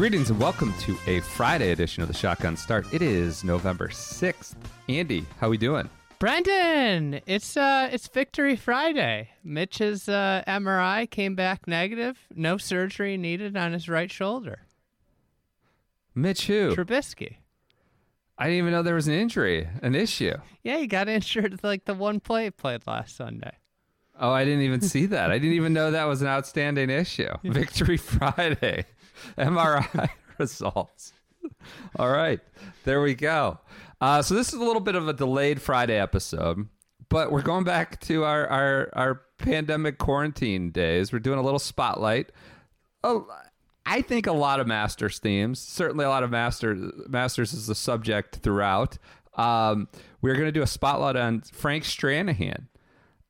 Greetings and welcome to a Friday edition of the Shotgun Start. It is November 6th. Andy, how are we doing? Brendan, it's uh it's Victory Friday. Mitch's uh, MRI came back negative. No surgery needed on his right shoulder. Mitch who? Trubisky. I didn't even know there was an injury, an issue. Yeah, he got injured like the one play he played last Sunday. Oh, I didn't even see that. I didn't even know that was an outstanding issue. Victory Friday. MRI results. All right. There we go. Uh, so this is a little bit of a delayed Friday episode, but we're going back to our our, our pandemic quarantine days. We're doing a little spotlight. Oh, I think a lot of Masters themes. Certainly, a lot of Masters Masters is the subject throughout. Um, we're going to do a spotlight on Frank Stranahan,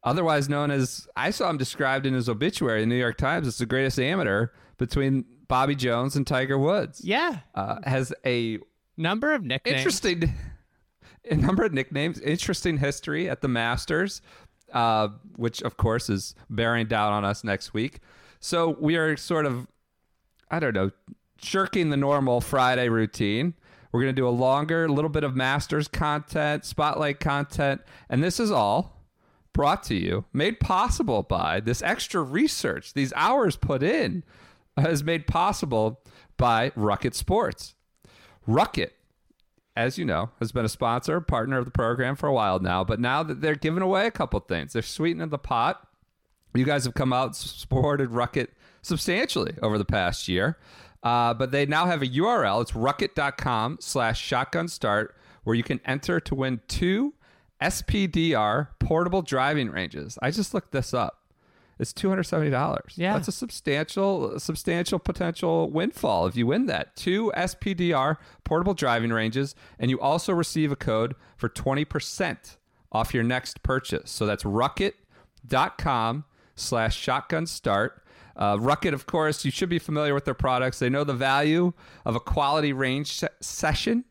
otherwise known as I saw him described in his obituary in the New York Times as the greatest amateur between Bobby Jones and Tiger Woods. Yeah, Uh, has a number of nicknames. interesting a number of nicknames interesting history at the masters uh, which of course is bearing down on us next week so we are sort of i don't know shirking the normal friday routine we're going to do a longer little bit of masters content spotlight content and this is all brought to you made possible by this extra research these hours put in is made possible by rukket sports rukket as you know, has been a sponsor, partner of the program for a while now. But now that they're giving away a couple things, they're sweetening the pot. You guys have come out supported Rukket substantially over the past year. Uh, but they now have a URL. It's rukket.com slash shotgun start, where you can enter to win two SPDR portable driving ranges. I just looked this up. It's two hundred seventy dollars. Yeah. that's a substantial, substantial potential windfall if you win that. Two SPDR portable driving ranges, and you also receive a code for twenty percent off your next purchase. So that's rukket.com slash shotgun start. Uh, Rukket, of course, you should be familiar with their products. They know the value of a quality range se- session.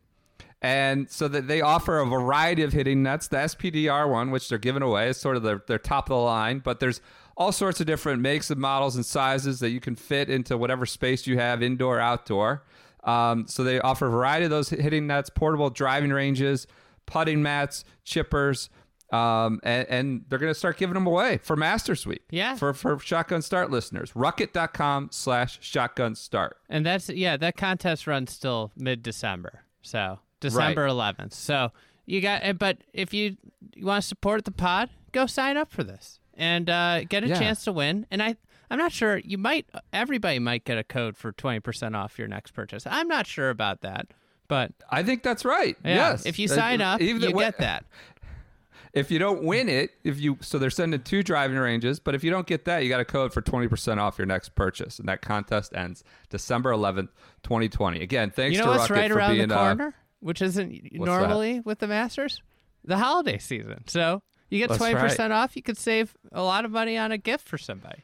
And so that they offer a variety of hitting nets. The SPDR one, which they're giving away, is sort of their, their top of the line. But there's all sorts of different makes and models and sizes that you can fit into whatever space you have, indoor, outdoor. Um, so they offer a variety of those hitting nets, portable driving ranges, putting mats, chippers, um, and, and they're going to start giving them away for Masters Week. Yeah. For, for Shotgun Start listeners. Rukket.com slash Shotgun Start. and that's yeah, that contest runs still mid December. So December eleventh. So you got, eh, but if you, you want to support the pod, go sign up for this and uh, get a Yeah. chance to win. And I, I'm not sure. You might, everybody might get a code for twenty percent off your next purchase. I'm not sure about that, but I think that's right. yeah, yes. if you Uh, sign up, even you get that. If you don't win it, if you so they're sending two driving ranges, but if you don't get that, you got a code for 20% off your next purchase. And that contest ends December 11th, 2020. Again, thanks You know to what's Rukket right for around being the uh, which isn't normally with the Masters? The holiday season. So you get twenty percent off. You could save a lot of money on a gift for somebody,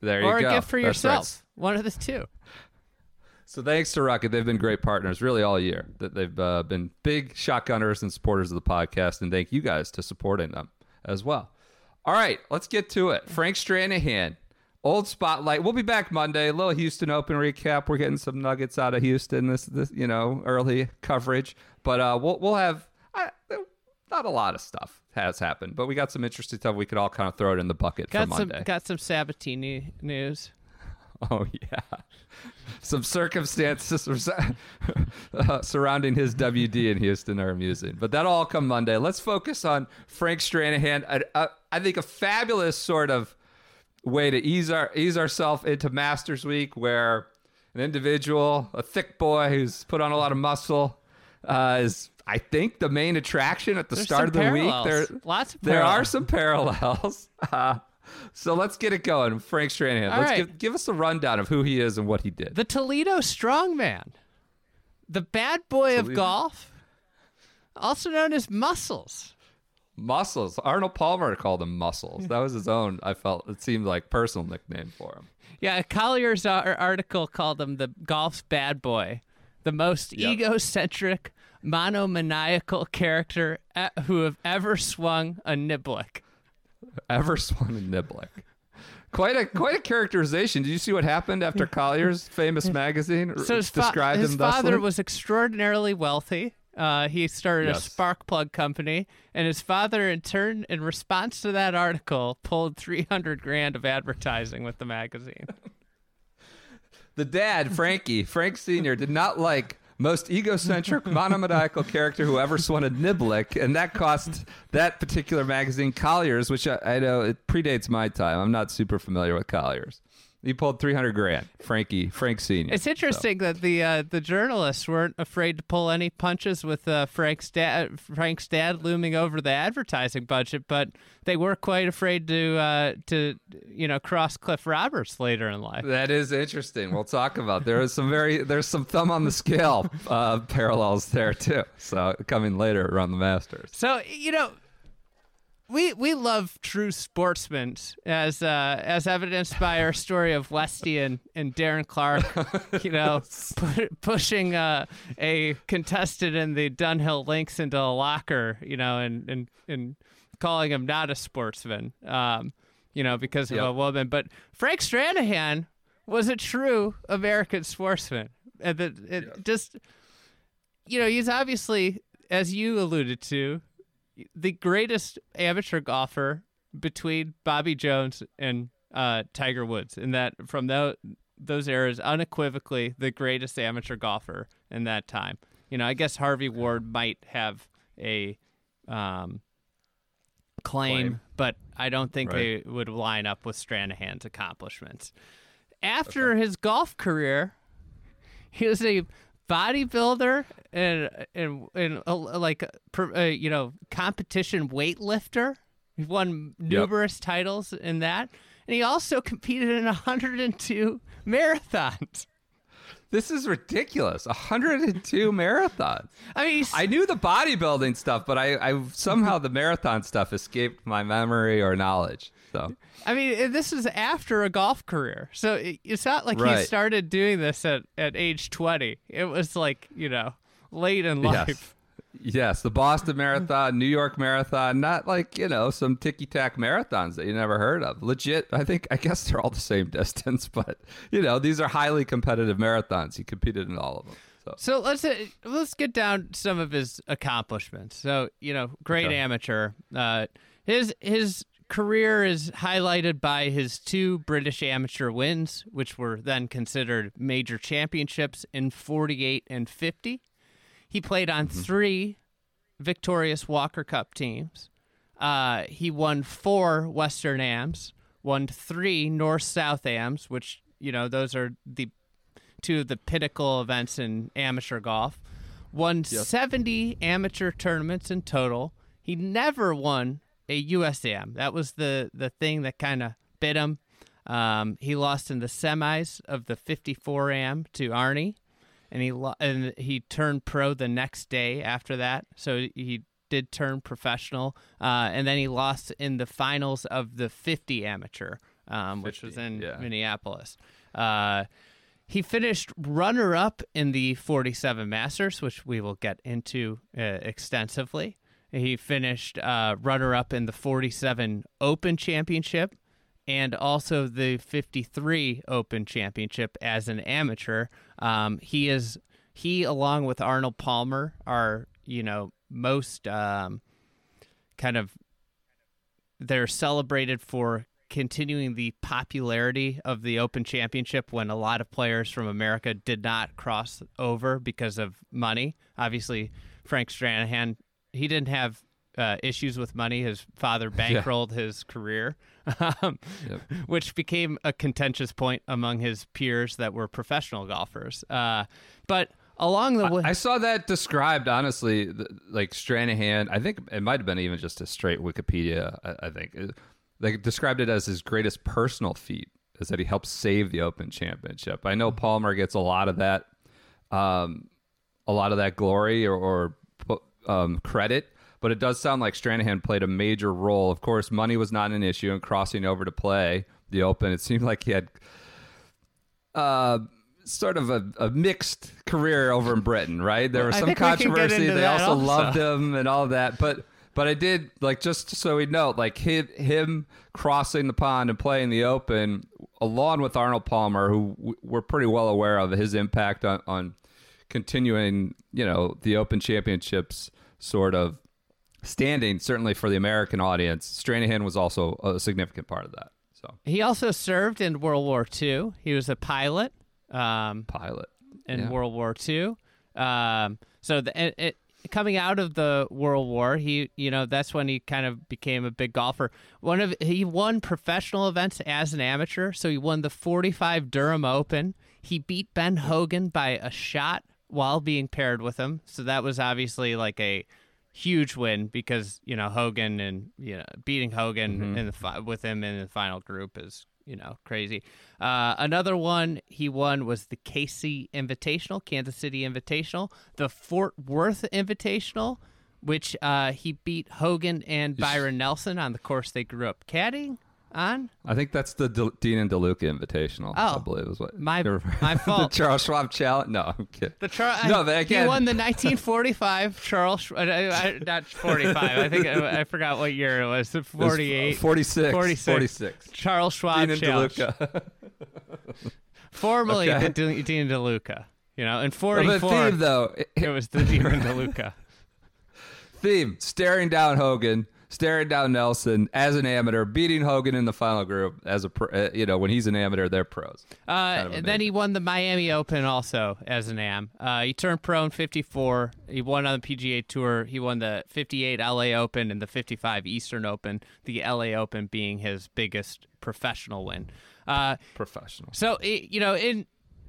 there you go. or a gift for That's right. yourself. One of the two. So thanks to Rukket, they've been great partners really all year. That they've uh, been big shotgunners and supporters of the podcast, and thank you guys to supporting them as well. All right, let's get to it. Frank Stranahan, old spotlight. We'll be back Monday. A little Houston Open recap. We're getting some nuggets out of Houston this this you know early coverage, but uh, we'll we'll have not a lot of stuff has happened, but we got some interesting stuff. We could all kind of throw it in the bucket Got for some Monday. got some Sabbatini news. Oh yeah, some circumstances uh, surrounding his WD in Houston are amusing, but that'll all come Monday. Let's focus on Frank Stranahan. I think a fabulous sort of way to ease our ease ourselves into Masters Week, where an individual, a thick boy who's put on a lot of muscle, uh, is I think the main attraction at the There's start of the parallels. week. There, Lots of there are some parallels. Uh, so let's get it going. Frank Stranahan. All let's right. give, give us a rundown of who he is and what he did. The Toledo Strongman, the bad boy of golf, also known as Muscles. Muscles. Arnold Palmer called him Muscles. That was his own. I felt it seemed like personal nickname for him. Yeah, Collier's article called him the golf's bad boy, the most Yep. egocentric, monomaniacal character e- who have ever swung a niblick. Ever swung a niblick. Quite a quite a characterization. Did you see what happened after Collier's famous magazine So his, fa- his him father thusly? was extraordinarily wealthy. Uh, he started a spark plug company, and his father, in turn, in response to that article, pulled 300 grand of advertising with the magazine. The dad, Frankie, Frank Sr., did not like most egocentric, monomaniacal character who ever swung a niblick, and that cost that particular magazine Collier's, which I, I know it predates my time. I'm not super familiar with Collier's. He pulled 300 grand, Frankie, Frank Sr. It's interesting that the uh, the journalists weren't afraid to pull any punches with uh, Frank's dad, Frank's dad looming over the advertising budget, but they were quite afraid to uh, to you know cross Cliff Roberts later in life. That is interesting. We'll talk about. There is some very there's some thumb on the scale uh, parallels there too. So coming later around the Masters. So you know, we we love true sportsmen, as uh, as evidenced by our story of Westy and, and Darren Clarke. You know, pu- pushing uh, a contestant in the Dunhill Links into a locker. You know, and and and calling him not a sportsman. Um, you know, because of Yep. a woman. But Frank Stranahan was a true American sportsman, and that it just you know, he's obviously, as you alluded to, the greatest amateur golfer between Bobby Jones and uh, Tiger Woods. In that, from those those eras, unequivocally the greatest amateur golfer in that time. You know, I guess Harvey Ward might have a um, claim, Claim. but I don't think Right. they would line up with Stranahan's accomplishments. After his golf career, he was a bodybuilder and and and uh, like uh, you know competition weightlifter. He won numerous titles in that, and he also competed in 102 marathons. This is ridiculous. 102 marathons. I mean, I knew the bodybuilding stuff, but I, I somehow the marathon stuff escaped my memory or knowledge. So I mean, this is after a golf career, so it, it's not like he started doing this at at age 20. It was like you know late in life. yes, yes, the Boston Marathon, New York Marathon, not like you know some ticky tack marathons that you never heard of. Legit, I think I guess they're all the same distance, but you know these are highly competitive marathons. He competed in all of them. So So let's uh, let's get down some of his accomplishments. So you know, great Okay. amateur. Uh, his his career is highlighted by his two British amateur wins, which were then considered major championships in 48 and 50. He played on three victorious Walker Cup teams. Uh, he won four Western AMs, won three North South AMs, which you know those are the two of the pinnacle events in amateur golf. Won 70 amateur tournaments in total. He never won a USAM. That was the the thing that kind of bit him. Um, he lost in the semis of the 54 AM to Arnie, and he lo- and he turned pro the next day after that. So he did turn professional, uh, and then he lost in the finals of the 50 amateur, um, which was in yeah. Minneapolis. Uh, he finished runner up in the 47 Masters, which we will get into uh, extensively. He finished uh, runner up in the 47 Open Championship and also the 53 Open Championship as an amateur. Um, he is he along with Arnold Palmer are you know most um, kind of they're celebrated for continuing the popularity of the Open Championship when a lot of players from America did not cross over because of money. Obviously, Frank Stranahan, he didn't have uh, issues with money. His father bankrolled his career, um, which became a contentious point among his peers that were professional golfers. Uh, but along the way. I saw that described honestly, th- like Stranahan. I think it might have been even just a straight Wikipedia. I, I think It- they described it as his greatest personal feat is that he helped save the Open Championship. I know Palmer gets a lot of that, um, a lot of that glory or, or um, credit. But it does sound like Stranahan played a major role. Of course, money was not an issue in crossing over to play the Open. It seemed like he had uh, sort of a, a mixed career over in Britain, right? There was some think we can get controversy. They also, also. loved him and all that. But but I did like just so we know, like him, him crossing the pond and playing the Open, along with Arnold Palmer, who we're pretty well aware of his impact on, on continuing, you know, the Open Championships sort of standing. Certainly for the American audience, Stranahan was also a significant part of that. So he also served in World War II. He was a pilot um, pilot in Yeah. World War II. Um, so the, it, it, coming out of the World War, he you know that's when he kind of became a big golfer. One of he won professional events as an amateur. So he won the 45 Durham Open. He beat Ben Hogan by a shot while being paired with him. So that was obviously like a huge win because you know Hogan and you know beating Hogan in the fi- with him in the final group is you know crazy. Uh, another one he won was the KC Invitational, Kansas City Invitational, the Fort Worth Invitational, which uh, he beat Hogan and Byron Nelson on the course they grew up caddying on. I think that's the De- Dean and DeLuca Invitational. Oh, I believe is what my- my the fault. Charles Schwab Challenge. No, I'm kidding. The Char- no, but again, he won the 1945 Charles, uh, uh, not 45. I think I, I forgot what year it was. it was 48. 46, 46. 46. Charles Schwab Dean and Challenge. DeLuca. Formerly Okay. the De- Dean and DeLuca. You know, in But 44, theme though, it was the Dean and DeLuca. theme staring down Hogan, staring down Nelson as an amateur, beating Hogan in the final group as a pro, uh, you know when he's an amateur, they're pros. Uh, of and then he won the Miami Open also as an AM. Uh, he turned pro in 54. He won on the PGA Tour. He won the 58 LA Open and the 55 Eastern Open, the LA Open being his biggest professional win. Uh, Professional. So it, you know, in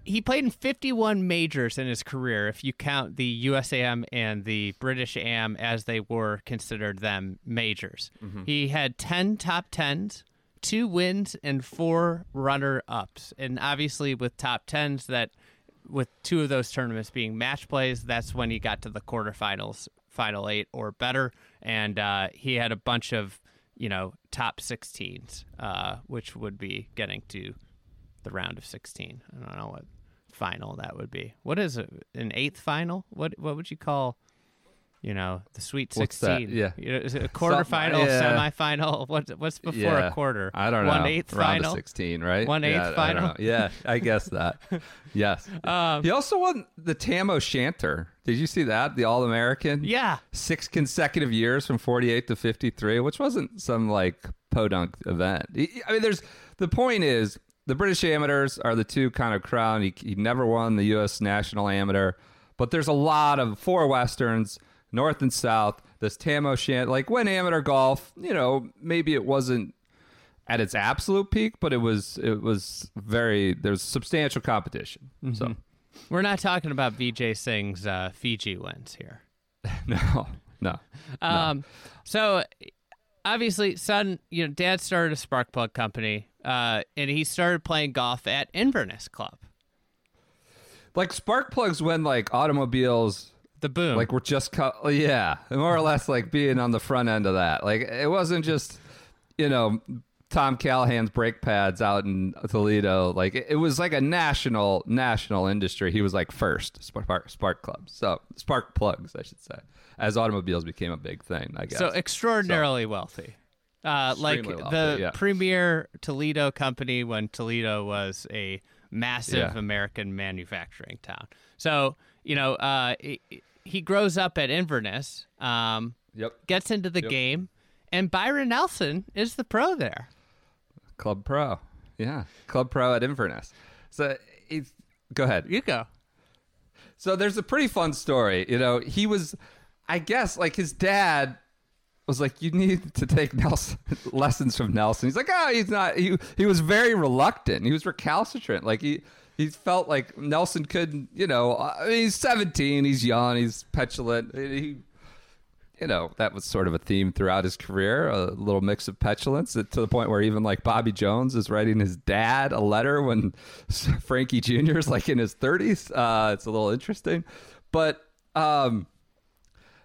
he played in 51 majors in his career, if you count the USAM and the British AM as they were considered them majors. He had 10 top tens, two wins, and four runner ups. And obviously, with top tens, that with two of those tournaments being match plays, that's when he got to the quarterfinals, final eight or better. And uh, he had a bunch of you know top 16s, uh, which would be getting to the round of 16. I don't know what final that would be. What is it? An eighth final? What what would you call, you know, the Sweet What's 16? that? Yeah. You know, is it a quarterfinal, yeah. semifinal? What what's before yeah. a quarter? I don't know. One eighth Round final. 16, right? One eighth yeah, eighth I final? Yeah, I guess that. yes. Um, he also won the Tam O'Shanter. Did you see that? The All American? Yeah. Six consecutive years from 48 to 53, which wasn't some like podunk event. I mean, there's the point is the British amateurs are the two kind of crown. He, he never won the U.S. national amateur, but there's a lot of four westerns, north and south. This Tam O'Shanter, like when amateur golf, you know, maybe it wasn't at its absolute peak, but it was it was very there's substantial competition. So We're not talking about Vijay Singh's uh, Fiji wins here. no, no, Um, so obviously, son, you know, dad started a spark plug company, uh, and he started playing golf at Inverness Club. like spark plugs when like automobiles The boom. like we're just co- yeah more or less like being on the front end of that like it wasn't just you know tom callahan's brake pads out in toledo like it, it was like a national national industry he was like first spark spark clubs so spark plugs i should say as automobiles became a big thing i guess So extraordinarily wealthy. Uh, like Extremely the yeah. premier Toledo company when Toledo was a massive Yeah. American manufacturing town. So, you know, uh, he, he grows up at Inverness, um, yep gets into the game, and Byron Nelson is the pro there. Club pro yeah club pro at inverness so it's go ahead You go. So there's a pretty fun story. You know, he was, I guess, like his dad was like, "You need to take Nelson lessons from Nelson." He's like, "Oh, he's not." He he was very reluctant. He was recalcitrant. Like he he felt like Nelson couldn't, you know, I mean, he's 17, he's young, he's petulant. He, you know, that was sort of a theme throughout his career, a little mix of petulance to the point where even like Bobby Jones is writing his dad a letter when Frankie Jr. is like in his 30s. Uh, it's a little interesting. But um,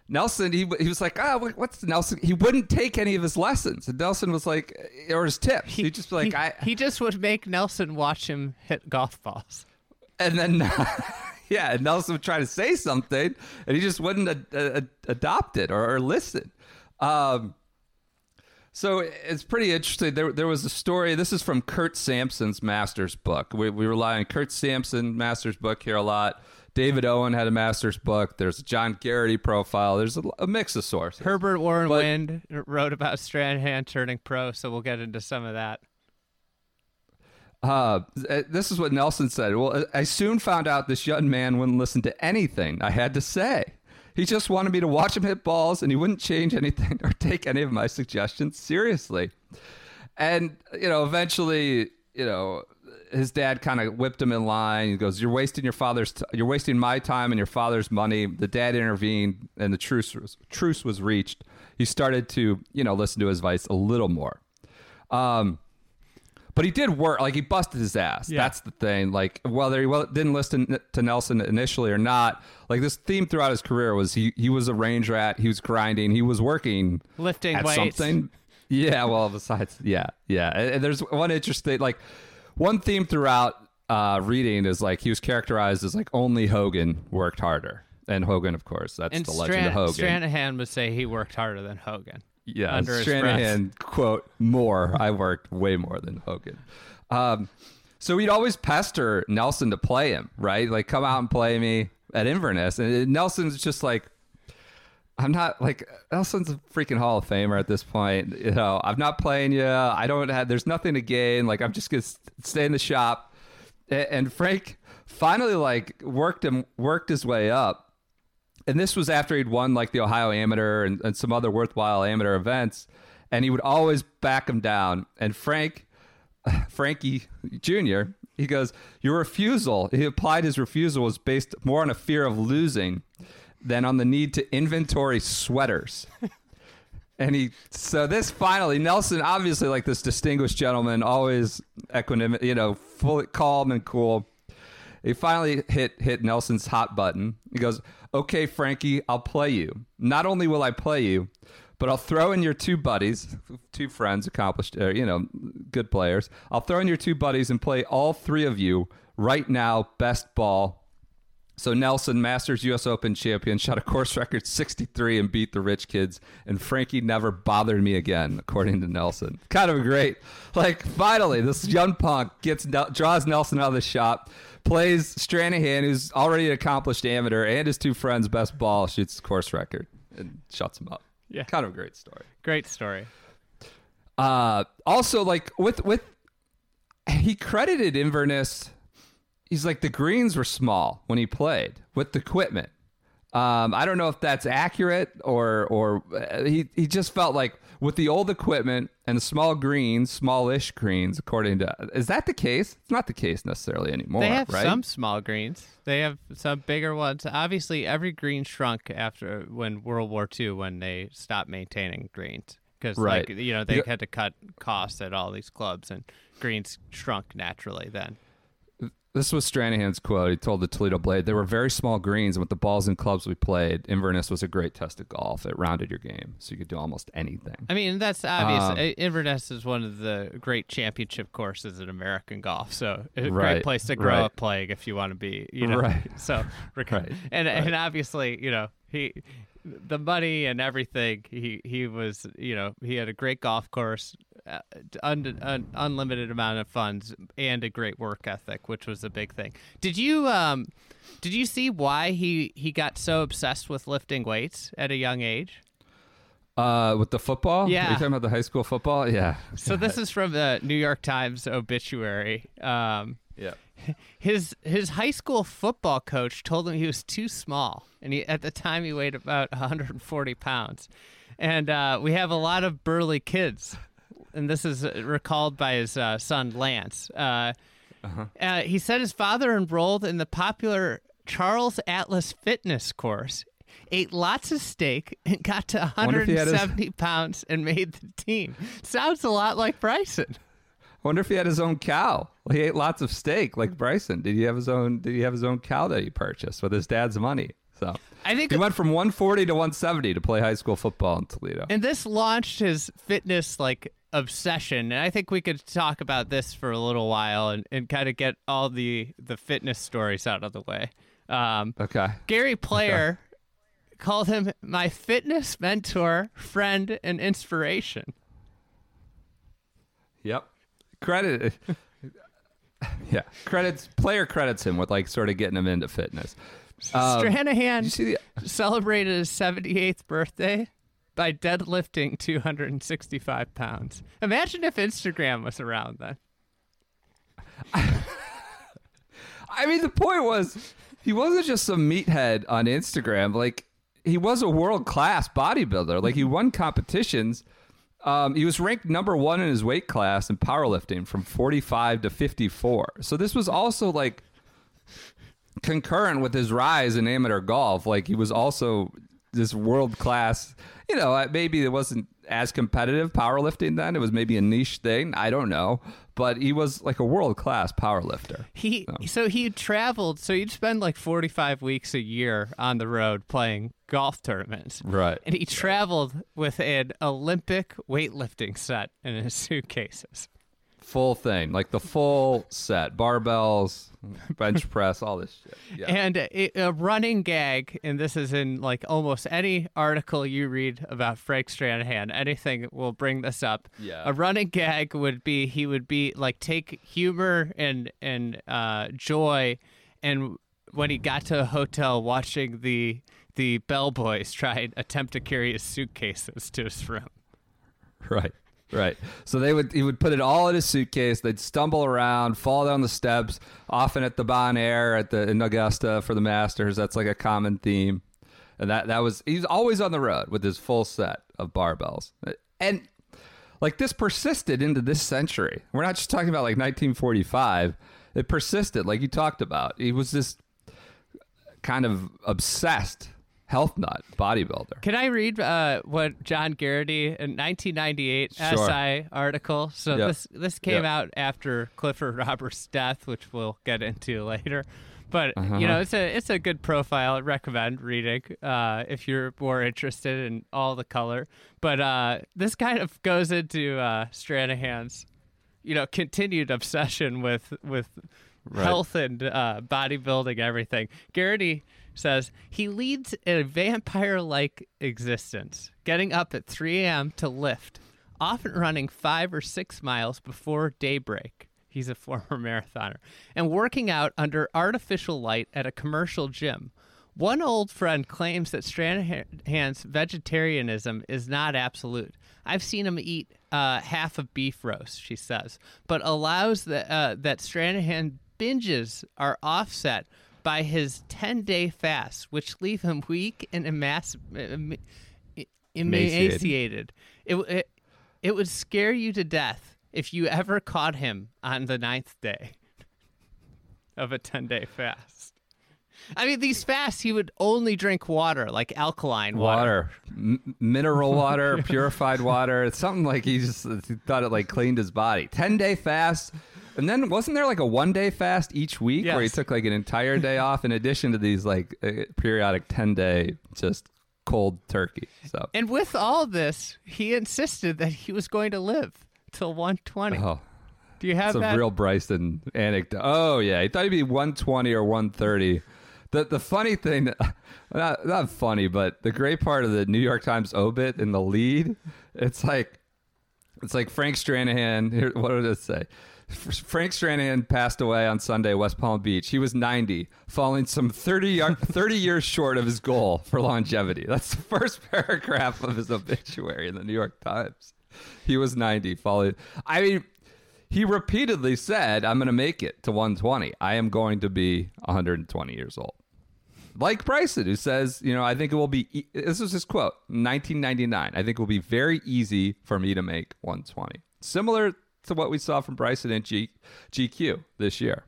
Nelson, he, he was like, ah, what- what's Nelson? He wouldn't take any of his lessons. And Nelson was like, or his tips. He'd just like, he, I, he just would make Nelson watch him hit golf balls. and then yeah and nelson would try to say something and he just wouldn't ad- ad- adopt it or, or listen. Um, so it's pretty interesting. There, there was a story this is from Curt sampson's master's book. We, we rely on Curt sampson master's book here a lot. David owen had a master's book. There's a john garrity profile. There's a, a mix of sources. Herbert Warren But- Wind wrote about Stranahan turning pro, so we'll get into some of that. Uh, this is what Nelson said. Well, I soon found out this young man wouldn't listen to anything I had to say. He just wanted me to watch him hit balls, and he wouldn't change anything or take any of my suggestions seriously. And you know, eventually, you know, his dad kind of whipped him in line. He goes, "You're wasting your father's, t- you're wasting my time and your father's money." The dad intervened, and the truce was, truce was reached. He started to, you know, listen to his advice a little more. Um, but he did work. Like he busted his ass. Yeah. That's the thing. Like whether he didn't listen to Nelson initially or not, like this theme throughout his career was he he was a range rat. He was grinding. He was working Lifting at weights. something. Yeah. Well, besides, yeah, yeah. And, and there's one interesting like one theme throughout uh, reading is like he was characterized as like only Hogan worked harder. And Hogan, of course, that's And the legend Stran- of Hogan. Stranahan would say he worked harder than Hogan. Yeah, under his Stranahan quote more. I worked way more than Hogan. Um, so he'd always pester Nelson to play him, right? Like come out and play me at Inverness, and Nelson's just like, I'm not like Nelson's a freaking Hall of Famer at this point. You know, I'm not playing you. I don't have. There's nothing to gain. Like I'm just gonna stay in the shop. A- And Frank finally like worked him worked his way up and this was after he'd won like the Ohio Amateur and, and some other worthwhile amateur events, and he would always back him down. And Frank, Frankie Jr., he goes, "Your refusal." He applied his refusal was based more on a fear of losing than on the need to inventory sweaters. And he, so this finally, Nelson, obviously like this distinguished gentleman, always equanimity, you know, fully calm and cool. He finally hit hit Nelson's hot button. He goes, "Okay, Frankie, I'll play you. Not only will I play you, but I'll throw in your two buddies, two friends, accomplished, uh, you know, good players. I'll throw in your two buddies and play all three of you right now, best ball." So Nelson, Masters U.S. Open champion, shot a course record 63 and beat the rich kids. And Frankie never bothered me again, according to Nelson. Kind of great. Like finally, this young punk gets draws Nelson out of the shop, plays Stranahan, who's already an accomplished amateur, and his two friends' best ball, shoots course record, and shuts him up. Yeah. kind of a great story. Great story. Uh, also, like with with he credited Inverness. He's like the greens were small when he played with the equipment. Um, I don't know if that's accurate or or uh, he he just felt like with the old equipment and the small greens, smallish greens, according to is that the case? It's not the case necessarily anymore. They have right? some small greens. They have some bigger ones. Obviously, every green shrunk after when World War II when they stopped maintaining greens because Right. like you know they had to cut costs at all these clubs and greens shrunk naturally then. This was Stranahan's quote. He told the Toledo Blade, "They were very small greens, and with the balls and clubs we played, Inverness was a great test of golf. It rounded your game, so you could do almost anything." I mean, that's obvious. Um, Inverness is one of the great championship courses in American golf, so it's a Right, great place to grow right. up playing if you want to be, you know. Right. So, Right, and and obviously, you know, he, the money and everything. He he was, you know, he had a great golf course, un, un, unlimited amount of funds, and a great work ethic, which was a big thing. Did you um, did you see why he he got so obsessed with lifting weights at a young age? Uh, with the football, Yeah. Are you talking about the high school football? Yeah, So this is from the New York Times obituary. Um, yeah. his his high school football coach told him he was too small, and he, at the time he weighed about 140 pounds. And uh, we have a lot of burly kids, and this is recalled by his uh, son Lance. Uh, Uh, he said his father enrolled in the popular Charles Atlas fitness course, ate lots of steak, and got to wonder if he had his- 170 pounds and made the team. Sounds a lot like Bryson. I Wonder if he had his own cow. He ate lots of steak like Bryson. Did he have his own? Did he have his own cow that he purchased with his dad's money? So I think he went from 140 to 170 to play high school football in Toledo. And this launched his fitness like obsession. And I think we could talk about this for a little while and, and kind of get all the the fitness stories out of the way. Um, Okay. Gary Player called him my fitness mentor, friend, and inspiration. Yep. Credit. yeah. Credits. Player credits him with like sort of getting him into fitness. Um, Stranahan you see the celebrated his 78th birthday by deadlifting 265 pounds. Imagine if Instagram was around then. I mean, the point was he wasn't just some meathead on Instagram. Like he was a world class bodybuilder. Like he won competitions. Um, he was ranked number one in his weight class in powerlifting from 45 to 54. So this was also like concurrent with his rise in amateur golf. Like he was also this world class. You know, maybe it wasn't as competitive powerlifting then. It was maybe a niche thing. I don't know, but he was like a world class powerlifter. He so he traveled. So he'd spend like forty five weeks a year on the road playing golf tournaments. Right. And he traveled with an Olympic weightlifting set in his suitcases. Full thing, like the full set, barbells, bench press, all this shit. Yeah. And a, a running gag, and this is in like almost any article you read about Frank Stranahan, anything will bring this up. Yeah. A running gag would be he would be like take humor and and uh, joy, and when he got to a hotel, watching the the bellboys try and attempt to carry his suitcases to his room. Right. Right. So they would he would put it all in his suitcase. They'd stumble around, fall down the steps, often at the Bon Air at the in Augusta for the Masters. That's like a common theme. And that that was he's always on the road with his full set of barbells. And like this persisted into this century. We're not just talking about like 1945. It persisted like you talked about. He was just kind of obsessed health nut bodybuilder. Can I read uh, what John Garrity in 1998 Sure. SI article? So Yep. this this came Yep. out after Clifford Roberts' death, which we'll get into later. But Uh-huh. you know, it's a it's a good profile. I recommend reading uh, if you're more interested in all the color. But uh, this kind of goes into uh, Stranahan's, you know, continued obsession with with health and uh, bodybuilding, everything. Garrity says he leads a vampire like existence, getting up at 3 a.m. to lift, often running five or six miles before daybreak. He's a former marathoner, and working out under artificial light at a commercial gym. One old friend claims that Stranahan's vegetarianism is not absolute. I've seen him eat uh, half a beef roast, she says, but allows that uh, that Stranahan binges are offset by his 10 day fast, which leave him weak and emas- em- emaciated. It, it, it would scare you to death if you ever caught him on the ninth day of a 10 day fast. I mean, these fasts, he would only drink water, like alkaline water. water, M- mineral water, purified water. It's something like he just thought it like cleaned his body. Ten day fast, and then wasn't there like a one day fast each week where he took like an entire day off in addition to these like uh, periodic ten day just cold turkey. So And with all this, he insisted that he was going to live till 120. oh, Do you have it's a real Bryson anecdote. Oh yeah, he thought he'd be one twenty or one thirty. The, the funny thing, not, not funny, but the great part of the New York Times obit in the lead, it's like It's like Frank Stranahan. Here, what did it say? Frank Stranahan passed away on Sunday, West Palm Beach. He was 90, falling some 30, yar- 30 years short of his goal for longevity. That's the first paragraph of his obituary in the New York Times. He was 90, falling. I mean, he repeatedly said, I'm going to make it to 120. I am going to be 120 years old like Bryson, who says, you know, I think it will be. E- this was his quote, 1999. I think it will be very easy for me to make 120. Similar to what we saw from Bryson and G, GQ this year.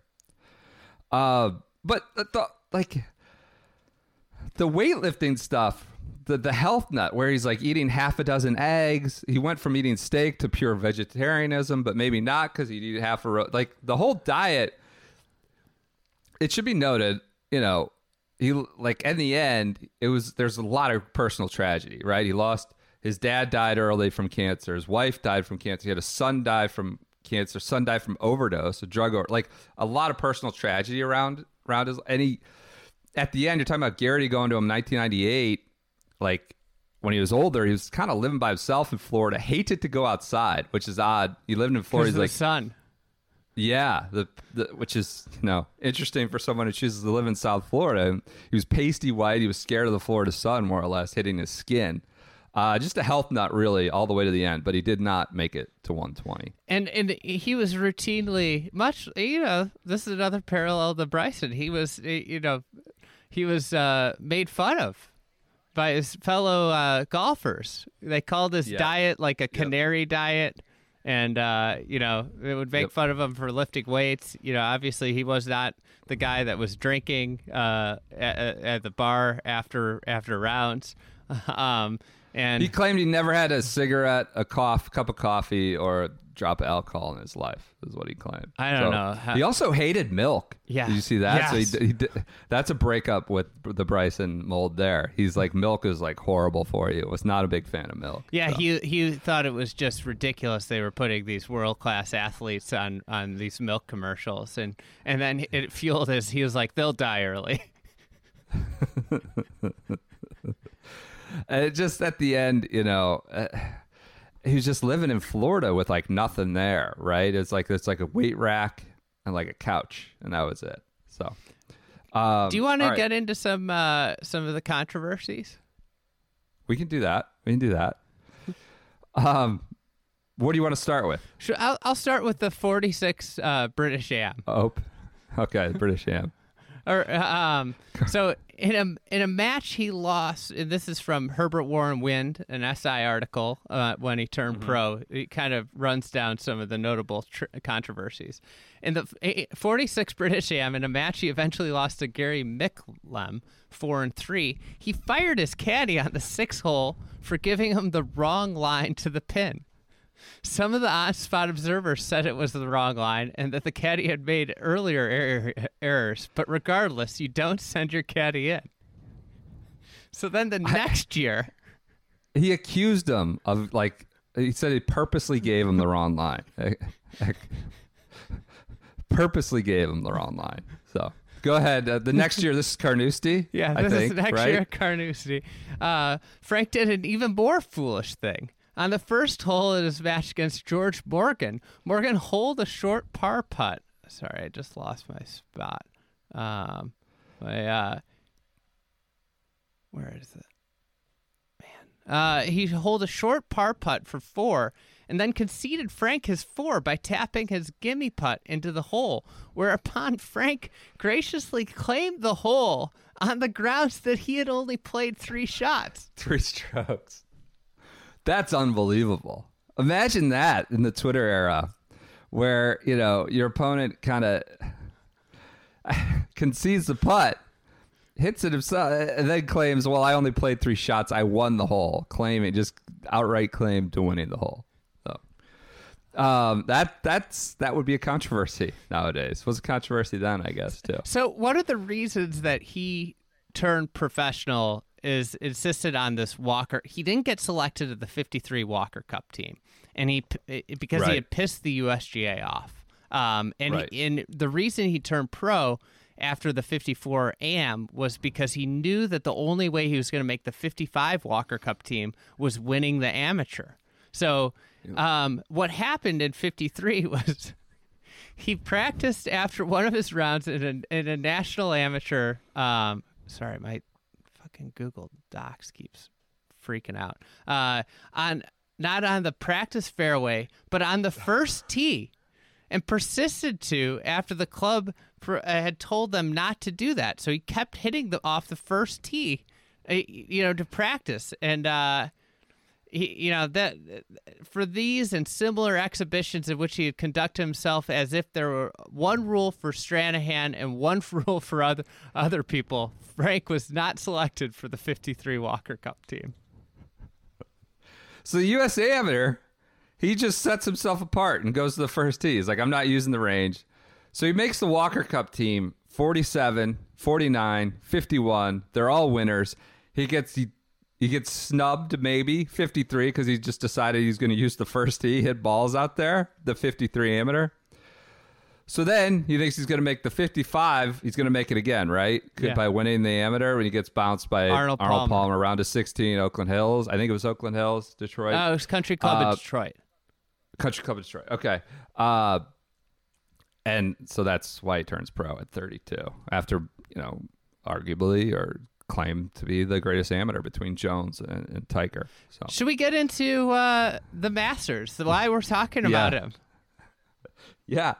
Uh, but the, like the weightlifting stuff, the the health nut where he's like eating half a dozen eggs. He went from eating steak to pure vegetarianism, but maybe not because he'd eat half a ro- like the whole diet. It should be noted, you know, he like in the end, it was there's a lot of personal tragedy, right? He lost his dad died early from cancer. His wife died from cancer. He had a son die from cancer. Son died from overdose, a drug or like a lot of personal tragedy around around his. And he, at the end, you're talking about Garrity going to him 1998, like when he was older, he was kind of living by himself in Florida. Hated to go outside, which is odd. He lived in Florida. He's like, sun. yeah, the, the which is you know interesting for someone who chooses to live in South Florida. He was pasty white. He was scared of the Florida sun, more or less, hitting his skin. Uh, just a health nut, really, all the way to the end. But he did not make it to 120. And and he was routinely much. You know, this is another parallel to Bryson. He was, you know, he was uh, made fun of by his fellow uh, golfers. They called his Yeah. diet like a canary diet. And uh, you know, it would make Yep. fun of him for lifting weights. You know, obviously he was not the guy that was drinking uh, at, at the bar after after rounds. um, and He claimed he never had a cigarette, a cough, cup of coffee, or a drop of alcohol in his life. Is what he claimed. I don't So- know how- He also hated milk. Yeah. did you see that? Yes. So he, he that's a breakup with the Bryson mold. There, he's like, milk is like horrible for you. Was not a big fan of milk. Yeah, So. he he thought it was just ridiculous. They were putting these world class athletes on on these milk commercials, and and then it fueled his. He was like, they'll die early. And just at the end, you know, uh, he was just living in Florida with like nothing there, right? It's like it's like a weight rack and like a couch, and that was it. So, um, Do you want to right, get into some uh, some of the controversies? We can do that. We can do that. Um, what do you want to start with? Sure, I'll I'll start with the forty six uh, British Am. Oh, okay, British Am. Or um, so in a in a match he lost. and This is from Herbert Warren Wind, an SI article uh, when he turned pro. It kind of runs down some of the notable tr- controversies. In the eh, 46 British Am, in a match he eventually lost to Gary Micklem, four and three. He fired his caddy on the sixth hole for giving him the wrong line to the pin. Some of the on-spot observers said it was the wrong line and that the caddy had made earlier error, errors. But regardless, you don't send your caddy in. So then the next year, He accused him of like he said he purposely gave him the wrong line. purposely gave him the wrong line. So go ahead. Uh, the next year, this is Carnoustie. yeah, I this think, is next right? year, Carnoustie. Uh, Frank did an even more foolish thing. On the first hole in his match against George Morgan, Morgan holed a short par putt. Sorry, I just lost my spot. Um, my, uh, where is it? Man, uh, he holed a short par putt for four and then conceded Frank his four by tapping his gimme putt into the hole, whereupon Frank graciously claimed the hole on the grounds that he had only played three shots. Three strokes. That's unbelievable. Imagine that in the Twitter era where, you know, your opponent kind of concedes the putt, hits it himself, and then claims, well, I only played three shots. I won the hole, claiming, just outright claim to winning the hole. Um, that that's that would be a controversy nowadays. Was a controversy then, I guess, too. So, one of the reasons that he turned professional is insisted on this Walker. He didn't get selected to the 53 Walker Cup team, and he because he had pissed the USGA off. Um, and Right. he, and the reason he turned pro after the 54 AM was because he knew that the only way he was going to make the 55 Walker Cup team was winning the amateur. So, um, what happened in 53 was he practiced after one of his rounds in a, in a national amateur. Um, sorry, my fucking Google Docs keeps freaking out. Uh, on not on the practice fairway, but on the first tee, and persisted to after the club pr- uh, had told them not to do that. So he kept hitting the off the first tee, uh, you know, to practice and. Uh, he, you know that for these and similar exhibitions in which he would conduct himself as if there were one rule for Stranahan and one rule for other other people, Frank was not selected for the 53 Walker Cup team. So the USA amateur, he just sets himself apart and goes to the first tee. He's like, I'm not using the range. So he makes the Walker Cup team 47, 49, 51. They're all winners. He gets he, he gets snubbed maybe 53 because he just decided he's going to use the first tee, hit balls out there, the 53 amateur. So then he thinks he's going to make the 55. He's going to make it again, right? Yeah. By winning the amateur when he gets bounced by Arnold Palmer. Palmer around to 16, Oakland Hills. I think it was Oakland Hills, Detroit. Oh, it was Country Club Uh, in Detroit. Country Club of Detroit. Okay. Uh, and so that's why he turns pro at 32 after, you know, arguably or claimed to be the greatest amateur between Jones and, and Tiger. So Should we get into uh, the Masters? Why we're talking Yeah. about him? Yeah.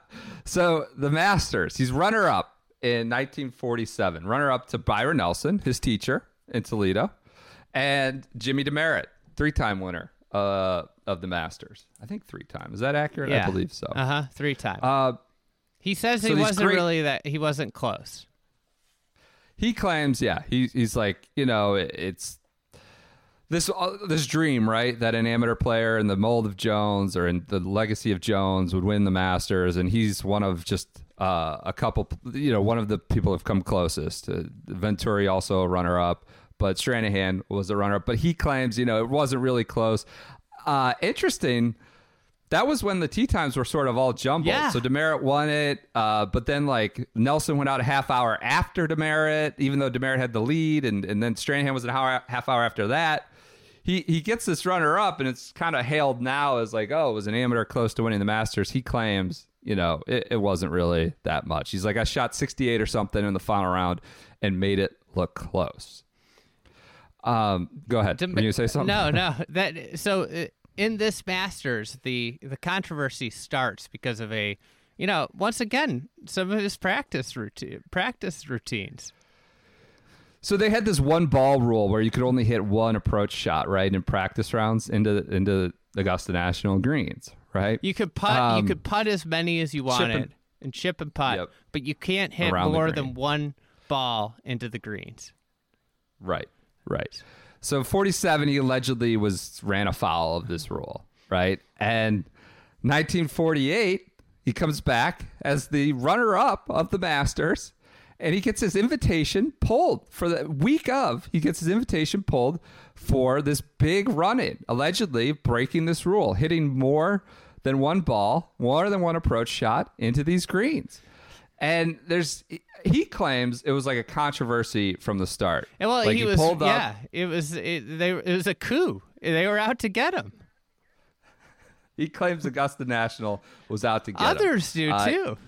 So the Masters, he's runner up in 1947, runner up to Byron Nelson, his teacher in Toledo, and Jimmy Demaret, three time winner uh, of the Masters. I think three time. Is that accurate? Yeah. I believe so. Uh huh. Three times. Uh, he says so he wasn't great- really that. He wasn't close. He claims, yeah, he, he's like, you know, it- it's this uh, this dream, right? That an amateur player in the mold of Jones or in the legacy of Jones would win the Masters, and he's one of just uh, a couple, you know, one of the people who've come closest. Uh, Venturi also a runner up, but Stranahan was a runner up. But he claims, you know, it wasn't really close. Uh, interesting. That was when the tee times were sort of all jumbled. Yeah. So Demaret won it, uh, but then like Nelson went out a half hour after Demaret, even though Demaret had the lead, and, and then Stranahan was an hour half hour after that. He he gets this runner up, and it's kind of hailed now as like, oh, it was an amateur close to winning the Masters. He claims, you know, it, it wasn't really that much. He's like, I shot 68 or something in the final round and made it look close. Um, go ahead. Dem- you say something? No, no. That so uh, in this Masters, the the controversy starts because of a, you know, once again, some of his practice routine, practice routines. So they had this one ball rule where you could only hit one approach shot, right, in practice rounds into into Augusta National greens, right? You could putt. Um, you could putt as many as you wanted and- and, chip and putt, Yep. but you can't hit more than one ball into the greens. Right, right. So 47, he allegedly was ran afoul of this rule, right? And 1948, he comes back as the runner-up of the Masters, and he gets his invitation pulled for the week of. He gets his invitation pulled for this big run-in, allegedly breaking this rule, hitting more than one ball, more than one approach shot into these greens. And there's he claims it was like a controversy from the start. And well, like he was. pulled up. yeah, it was. It, they. It was a coup. They were out to get him. He claims Augusta National was out to get him. Others do Uh, too.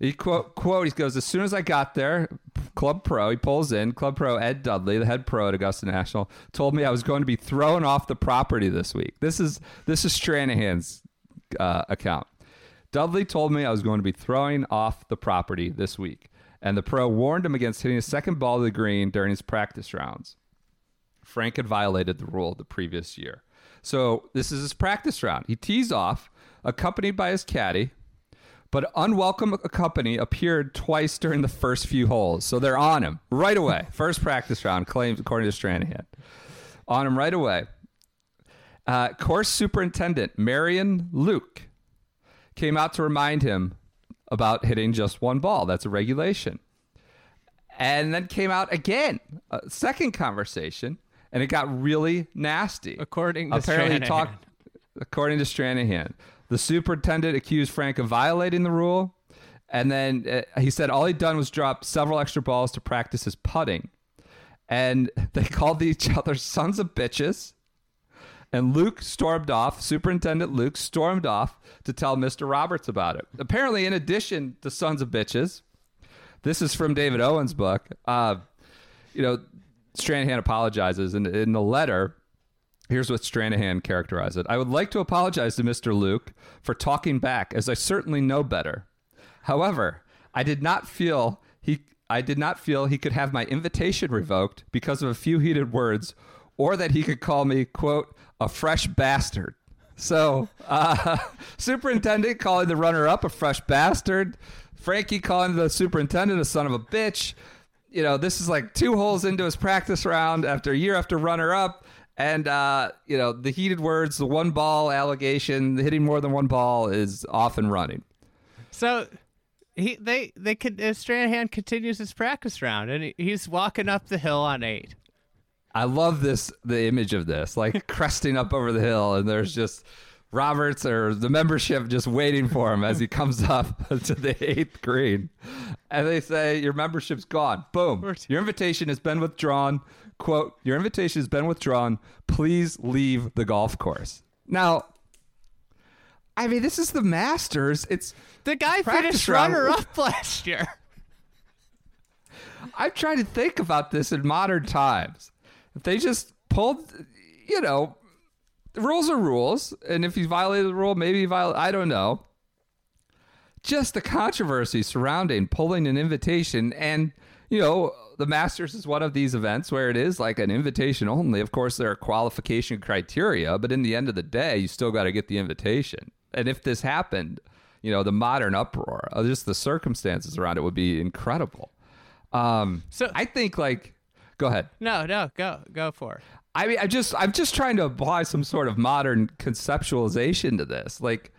He quote quote he goes as soon as I got there, Club Pro he pulls in Club Pro Ed Dudley, the head pro at Augusta National, told me I was going to be thrown off the property this week. This is this is Stranahan's uh, account. Dudley told me I was going to be throwing off the property this week, and the pro warned him against hitting a second ball to the green during his practice rounds. Frank had violated the rule the previous year. So this is his practice round. He tees off, accompanied by his caddy, but unwelcome company appeared twice during the first few holes. So they're on him right away. First practice round, claims according to Stranahan. On him right away. Uh, course superintendent Marion Luke came out to remind him about hitting just one ball. That's a regulation. And then came out again, a second conversation, and it got really nasty. According to apparently Stranahan. talked according to Stranahan. The superintendent accused Frank of violating the rule, and then uh, he said all he'd done was drop several extra balls to practice his putting, and they called each other sons of bitches. And Luke stormed off. Superintendent Luke stormed off to tell Mr. Roberts about it. Apparently, in addition to sons of bitches, this is from David Owen's book. Uh, you know, Stranahan apologizes, and in the letter, Here's what Stranahan characterized it. I would like to apologize to Mr. Luke for talking back, as I certainly know better. However, I did not feel he I did not feel he could have my invitation revoked because of a few heated words or that he could call me, quote, a fresh bastard. So, uh, superintendent calling the runner up a fresh bastard. Frankie calling the superintendent a son of a bitch. You know, this is like two holes into his practice round after year after runner up. And, uh, you know, the heated words, the one ball allegation, hitting more than one ball is off and running. So he they they could uh, Stranahan continues his practice round and he, he's walking up the hill on eight. I love this the image of this, like cresting up over the hill, and there's just Roberts or the membership just waiting for him as he comes up to the eighth green. And they say, Your membership's gone. Boom. Your invitation has been withdrawn. Quote, Your invitation has been withdrawn. Please leave the golf course. Now, I mean, this is the Masters. It's The guy finished runner up last year. I'm trying to think about this in modern times. If they just pulled, you know, the rules are rules, and if you violated the rule, maybe you violate. I don't know. Just the controversy surrounding pulling an invitation, and you know, the Masters is one of these events where it is like an invitation only. Of course, there are qualification criteria, but in the end of the day, you still got to get the invitation. And if this happened, you know, the modern uproar, uh, just the circumstances around it would be incredible. Um, So- I think like, go ahead. No, no, go go for it. I mean, I just I'm just trying to apply some sort of modern conceptualization to this. Like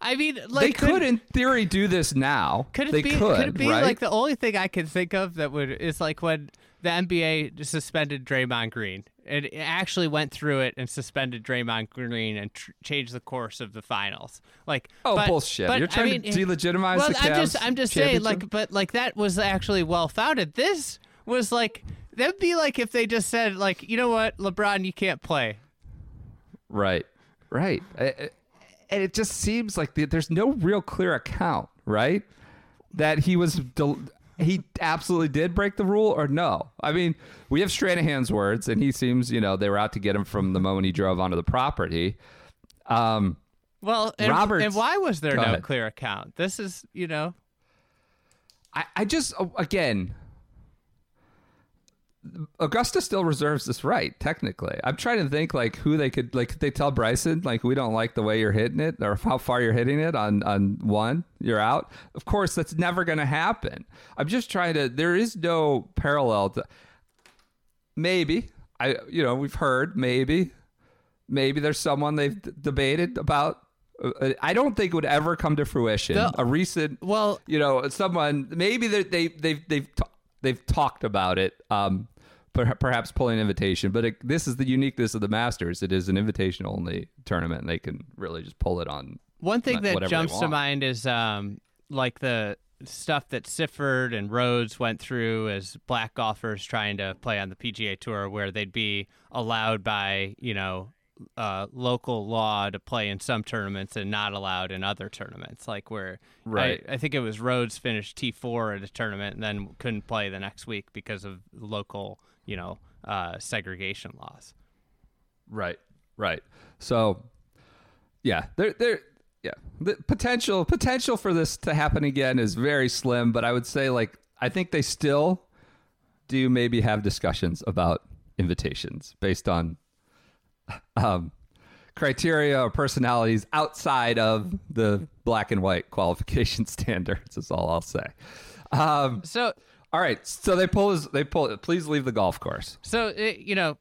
I mean, like they like could, in theory, do this now. Could it they be? Could, it be right? like the only thing I can think of that would is like when the NBA suspended Draymond Green. It actually went through it and suspended Draymond Green and tr- changed the course of the finals. Like, Oh, but- bullshit. but, You're I trying to mean, delegitimize well, the I'm just, I'm just saying, like, but like that was actually well founded. This was like that'd be like if they just said, like, you know what, LeBron, you can't play. Right, right. I- I- And it just seems like there's no real clear account, right? That he was del- he absolutely did break the rule or no? I mean, we have Stranahan's words, and he seems you know they were out to get him from the moment he drove onto the property. Um, Well, and, Roberts- and why was there no ahead. clear account? This is, you know, I, I just oh, again Augusta still reserves this right technically. I'm trying to think like who they could like they tell Bryson like we don't like the way you're hitting it or how far you're hitting it on on one you're out. Of course that's never going to happen. I'm just trying to there is no parallel to maybe I you know we've heard maybe maybe there's someone they've d- debated about uh, I don't think it would ever come to fruition. The- a recent well, you know, someone maybe they they they've they've ta- they've talked about it. Um, per- perhaps pulling an invitation, but it, this is the uniqueness of the Masters. It is an invitation only tournament, and they can really just pull it on. One thing that jumps to mind is um, like the stuff that Sifford and Rhodes went through as black golfers trying to play on the PGA Tour, where they'd be allowed by you know uh, local law to play in some tournaments and not allowed in other tournaments. Like where Right. I, I think it was Rhodes finished T four at a tournament and then couldn't play the next week because of local you know uh, segregation laws. Right, right. So, yeah, there, there, yeah. The potential potential for this to happen again is very slim, but I would say like I think they still do maybe have discussions about invitations based on um, criteria or personalities outside of the black and white qualification standards. Is all I'll say. Um, So all right, so they pull his, they pull. Please leave the golf course. So it, you know,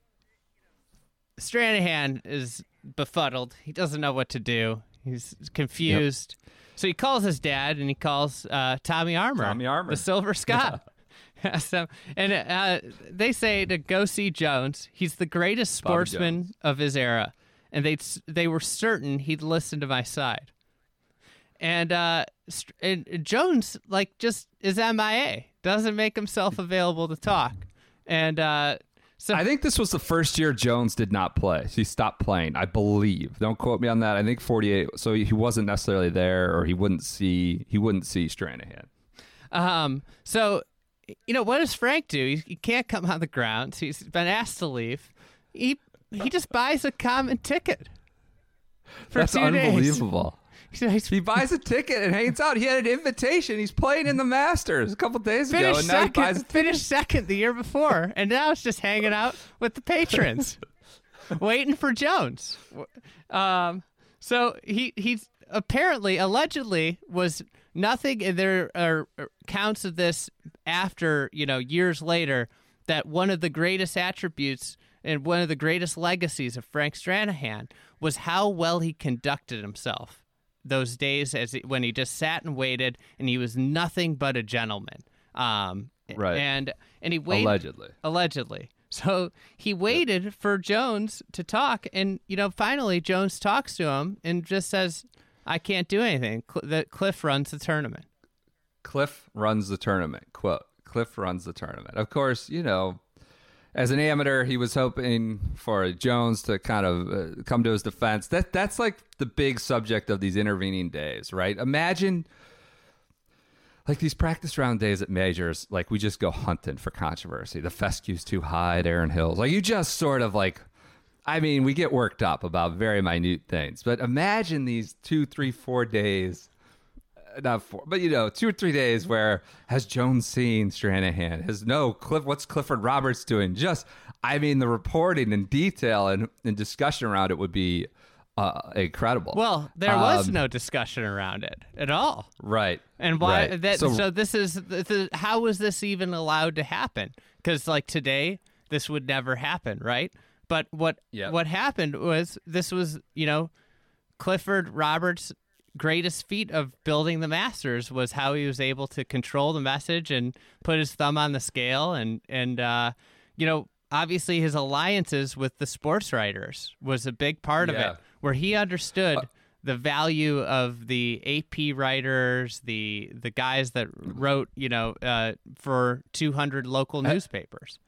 Stranahan is befuddled. He doesn't know what to do. He's confused. So he calls his dad and he calls uh, Tommy Armour, Tommy Armour. the Silver Scot. so, and uh, they say to go see Jones. He's the greatest sportsman of his era, and they they were certain he'd listen to my side. And uh, and Jones like just is MIA, doesn't make himself available to talk, and uh, so I think this was the first year Jones did not play. He stopped playing, I believe. Don't quote me on that. I think 48. So he wasn't necessarily there, or he wouldn't see he wouldn't see Stranahan. Um. So, you know, what does Frank do? He, he can't come on the grounds. He's been asked to leave. He he just buys a common ticket. For That's two days. unbelievable. He's He buys a ticket and hangs out. He had an invitation. He's playing in the Masters a couple days ago, finished and now he second, buys a finished second the year before, and now it's just hanging out with the patrons, waiting for Jones. Um, so he he's apparently allegedly was nothing. And there are counts of this after you know years later that one of the greatest attributes and one of the greatest legacies of Frank Stranahan was how well he conducted himself those days as he, when he just sat and waited and he was nothing but a gentleman. Um, Right. And and he waited allegedly. allegedly. So he waited for Jones to talk, and you know, finally Jones talks to him and just says, "I can't do anything." Cl- that Cliff runs the tournament. Cliff runs the tournament. Quote: Cliff runs the tournament. Of course, you know, as an amateur, he was hoping for Jones to kind of uh, come to his defense. That that's like the big subject of these intervening days, right? Imagine like these practice round days at majors, like we just go hunting for controversy. The fescue's too high at Erin Hills. Like you just sort of like I mean, we get worked up about very minute things, but imagine these two, three, four days uh, not four, but you know, two or three days where has Jones seen Stranahan? Has no Cliff? What's Clifford Roberts doing? Just, I mean, the reporting and detail and, and discussion around it would be uh, incredible. Well, there was Um, no discussion around it at all. right, And why right. that so, so, this is this is- how was this even allowed to happen? Cuz like today this would never happen, right? But what Yep. what happened was this was, you know, Clifford Roberts greatest feat of building the Masters was how he was able to control the message and put his thumb on the scale and and uh, you know obviously his alliances with the sports writers was a big part of it where he understood the value of the AP writers the the guys that wrote you know uh, for 200 local newspapers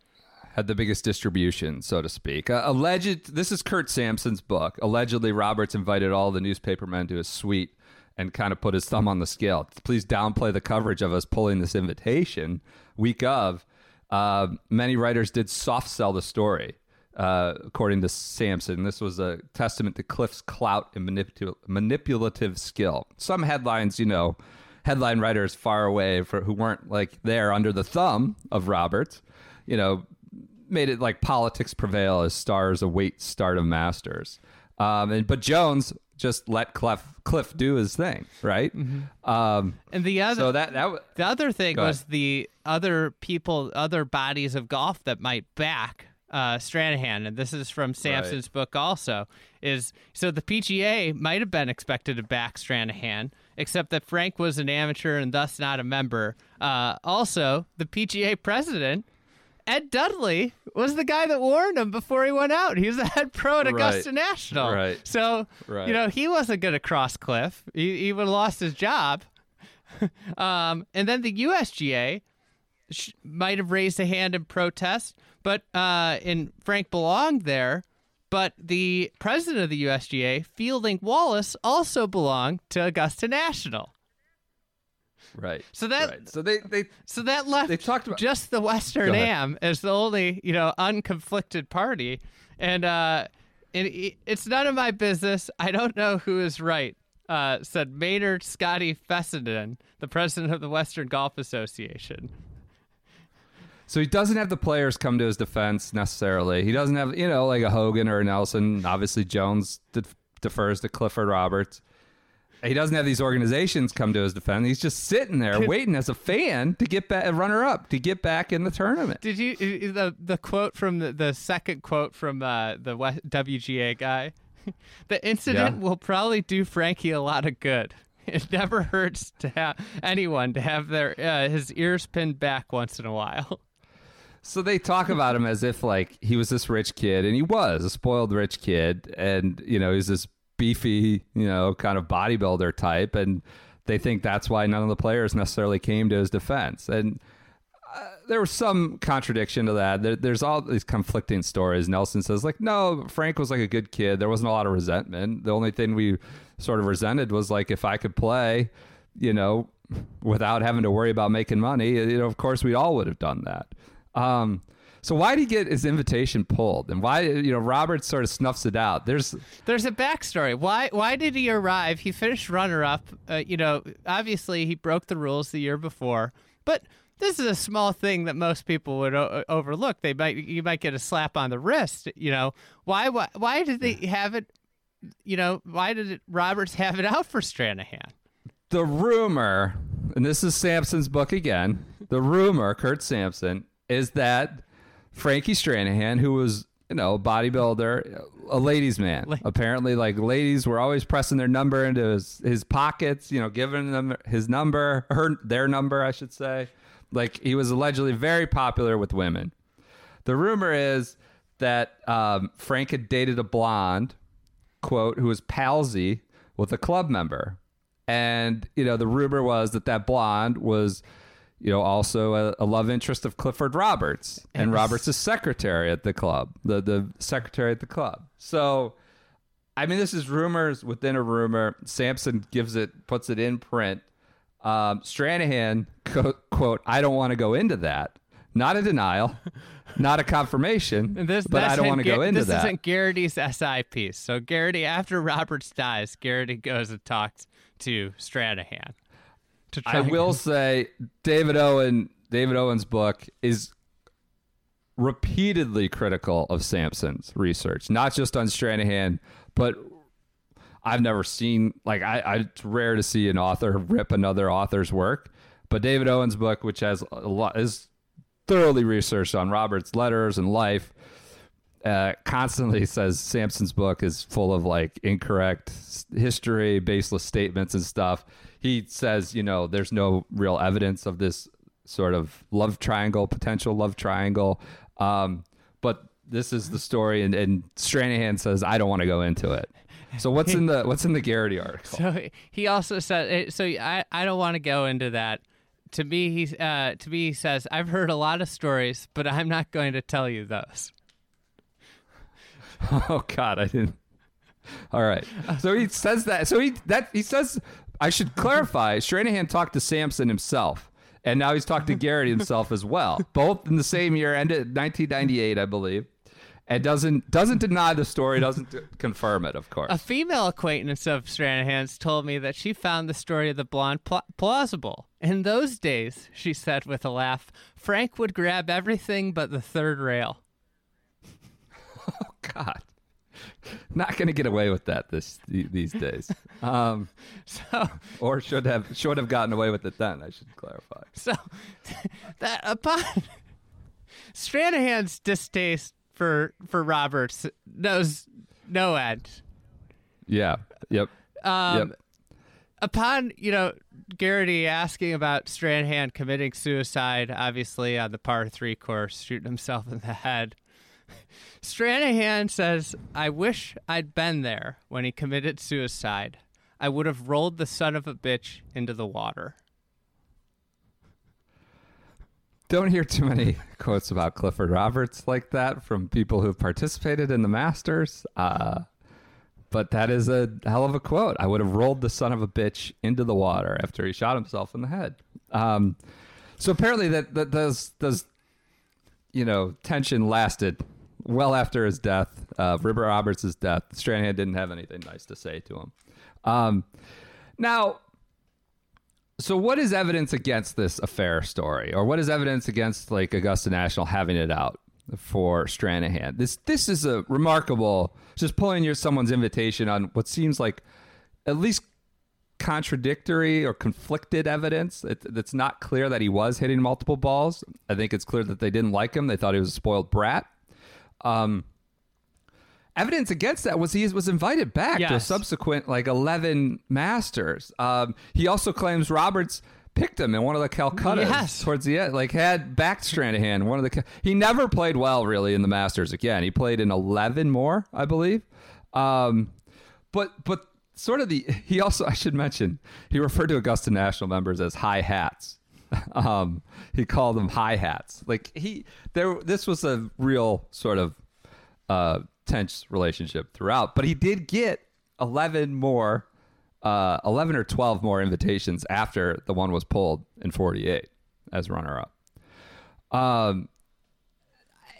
had the biggest distribution, so to speak. Uh, alleged. This is Curt Sampson's book. Allegedly, Roberts invited all the newspapermen to his suite and kind of put his thumb on the scale. Please downplay the coverage of us pulling this invitation week of. Uh, many writers did soft sell the story, uh, according to Sampson. This was a testament to Cliff's clout and manipu- manipulative skill. Some headlines, you know, headline writers far away for who weren't like there under the thumb of Roberts, you know, made it like politics prevail as stars await stardom masters. Um, and but Jones just let Cliff Cliff do his thing, right? Um, and the other so that that w- The other thing was ahead. the other people, other bodies of golf that might back uh, Stranahan, and this is from Sampson's book also. Is so the PGA might have been expected to back Stranahan, except that Frank was an amateur and thus not a member. Uh, also, the PGA president. Ed Dudley was the guy that warned him before he went out. He was the head pro at Right. Augusta National. Right. So, Right. you know, he wasn't going to cross Cliff. He, he would have lost his job. Um, and then the USGA sh- might have raised a hand in protest, but uh, and Frank belonged there. But the president of the USGA, Fielding Wallace, also belonged to Augusta National. Right. So that right. so they they so that left They talked about- just the Western Am as the only you know unconflicted party, and uh, and it, it's none of my business. I don't know who is right. Uh, said Maynard Scotty Fessenden, the president of the Western Golf Association. So he doesn't have the players come to his defense necessarily. He doesn't have, you know, like a Hogan or a Nelson. Obviously, Jones def- defers to Clifford Roberts. He doesn't have these organizations come to his defense. He's just sitting there waiting as a fan to get back, a runner up, to get back in the tournament. Did you the the quote from the, the second quote from uh, the WGA guy? the incident Yeah. will probably do Frankie a lot of good. It never hurts to have anyone to have their uh, his ears pinned back once in a while. So they talk about him as if like he was this rich kid, and he was a spoiled rich kid, and you know he's this beefy, you know, kind of bodybuilder type, and they think that's why none of the players necessarily came to his defense, and uh, there was some contradiction to that. There, there's all these conflicting stories. Nelson says like, no, Frank was like a good kid. There wasn't a lot of resentment. The only thing we sort of resented was like if I could play, you know, without having to worry about making money, you know, of course we all would have done that. Um, So why did he get his invitation pulled, and why you know Roberts sort of snuffs it out? There's There's a backstory. Why why did he arrive? He finished runner up. Uh, you know, obviously he broke the rules the year before, but this is a small thing that most people would o- overlook. They might you might get a slap on the wrist. You know, why why why did they have it? You know, why did it, Roberts have it out for Stranahan? the rumor, and this is Sampson's book again. The rumor, Curt Sampson, is that Frankie Stranahan, who was you know a bodybuilder, a ladies' man, La- apparently like ladies were always pressing their number into his his pockets, you know, giving them his number, her their number, I should say. Like he was allegedly very popular with women. The rumor is that um, Frank had dated a blonde, quote, who was palsy with a club member. And, you know, the rumor was that that blonde was, you know, also a, a love interest of Clifford Roberts and Roberts' secretary at the club, the, the secretary at the club. So, I mean, this is rumors within a rumor. Sampson gives it, puts it in print. Um, Stranahan, co- quote, I don't want to go into that. Not a denial, not a confirmation, This, but I don't want to go into that. this isn't Garrity's SI piece. So Garrity, after Roberts dies, Garrity goes and talks to Stranahan. To try I and- will say David Owen David Owen's book is repeatedly critical of Sampson's research, not just on Stranahan, but I've never seen like I, I it's rare to see an author rip another author's work. But David Owen's book, which has a lot is thoroughly researched on Robert's letters and life, uh, constantly says Sampson's book is full of like incorrect history, baseless statements and stuff. He says, you know, there's no real evidence of this sort of love triangle, potential love triangle. Um, but this is the story, and, and Stranahan says, I don't want to go into it. So what's in the what's in the Garrity article? So he also said. So I, I don't want to go into that. To me, he uh, to me he says I've heard a lot of stories, but I'm not going to tell you those. Oh God, I didn't. All right. So he says that. So he that he says I should clarify. Stranahan talked to Sampson himself, and now he's talked to Garrity himself as well. Both in the same year, ended 1998, I believe. And doesn't doesn't deny the story, doesn't t- confirm it, of course. A female acquaintance of Stranahan's told me that she found the story of the blonde pl- plausible. In those days, she said with a laugh, Frank would grab everything but the third rail. Oh God, not going to get away with that this these days. Um, So, or should have should have gotten away with it then. I should clarify. so that upon Stranahan's distaste for for Roberts knows no end. Yeah. Yep. Um, yep. upon you know Garrity asking about Stranahan committing suicide, obviously on the par three course, shooting himself in the head. Stranahan says, "I wish I'd been there when he committed suicide. I would have rolled the son of a bitch into the water." Don't hear too many quotes about Clifford Roberts like that from people who've participated in the Masters. Uh, but that is a hell of a quote. I would have rolled the son of a bitch into the water after he shot himself in the head. Um, so apparently that, that does does you know tension lasted well after his death. Uh, Ribber Roberts' death. Stranahan didn't have anything nice to say to him. Um, now so what is evidence against this affair story or what is evidence against like augusta national having it out for stranahan this this is a remarkable just pulling your someone's invitation on what seems like at least contradictory or conflicted evidence it, it's not clear that he was hitting multiple balls i think it's clear that they didn't like him they thought he was a spoiled brat um, evidence against that was he was invited back to a subsequent like 11 masters. Um, he also claims roberts picked him in one of the calcuttas Yes. towards the end like had back stranahan one of the he never played well really in the masters again. He played in 11 more i believe. Um, but but sort of the he also i should mention he referred to augusta national members as high hats um, he called them high hats like he there this was a real sort of uh, tense relationship throughout. But he did get 11 more, uh, 11 or 12 more invitations after the one was pulled in 48 as runner up. Um,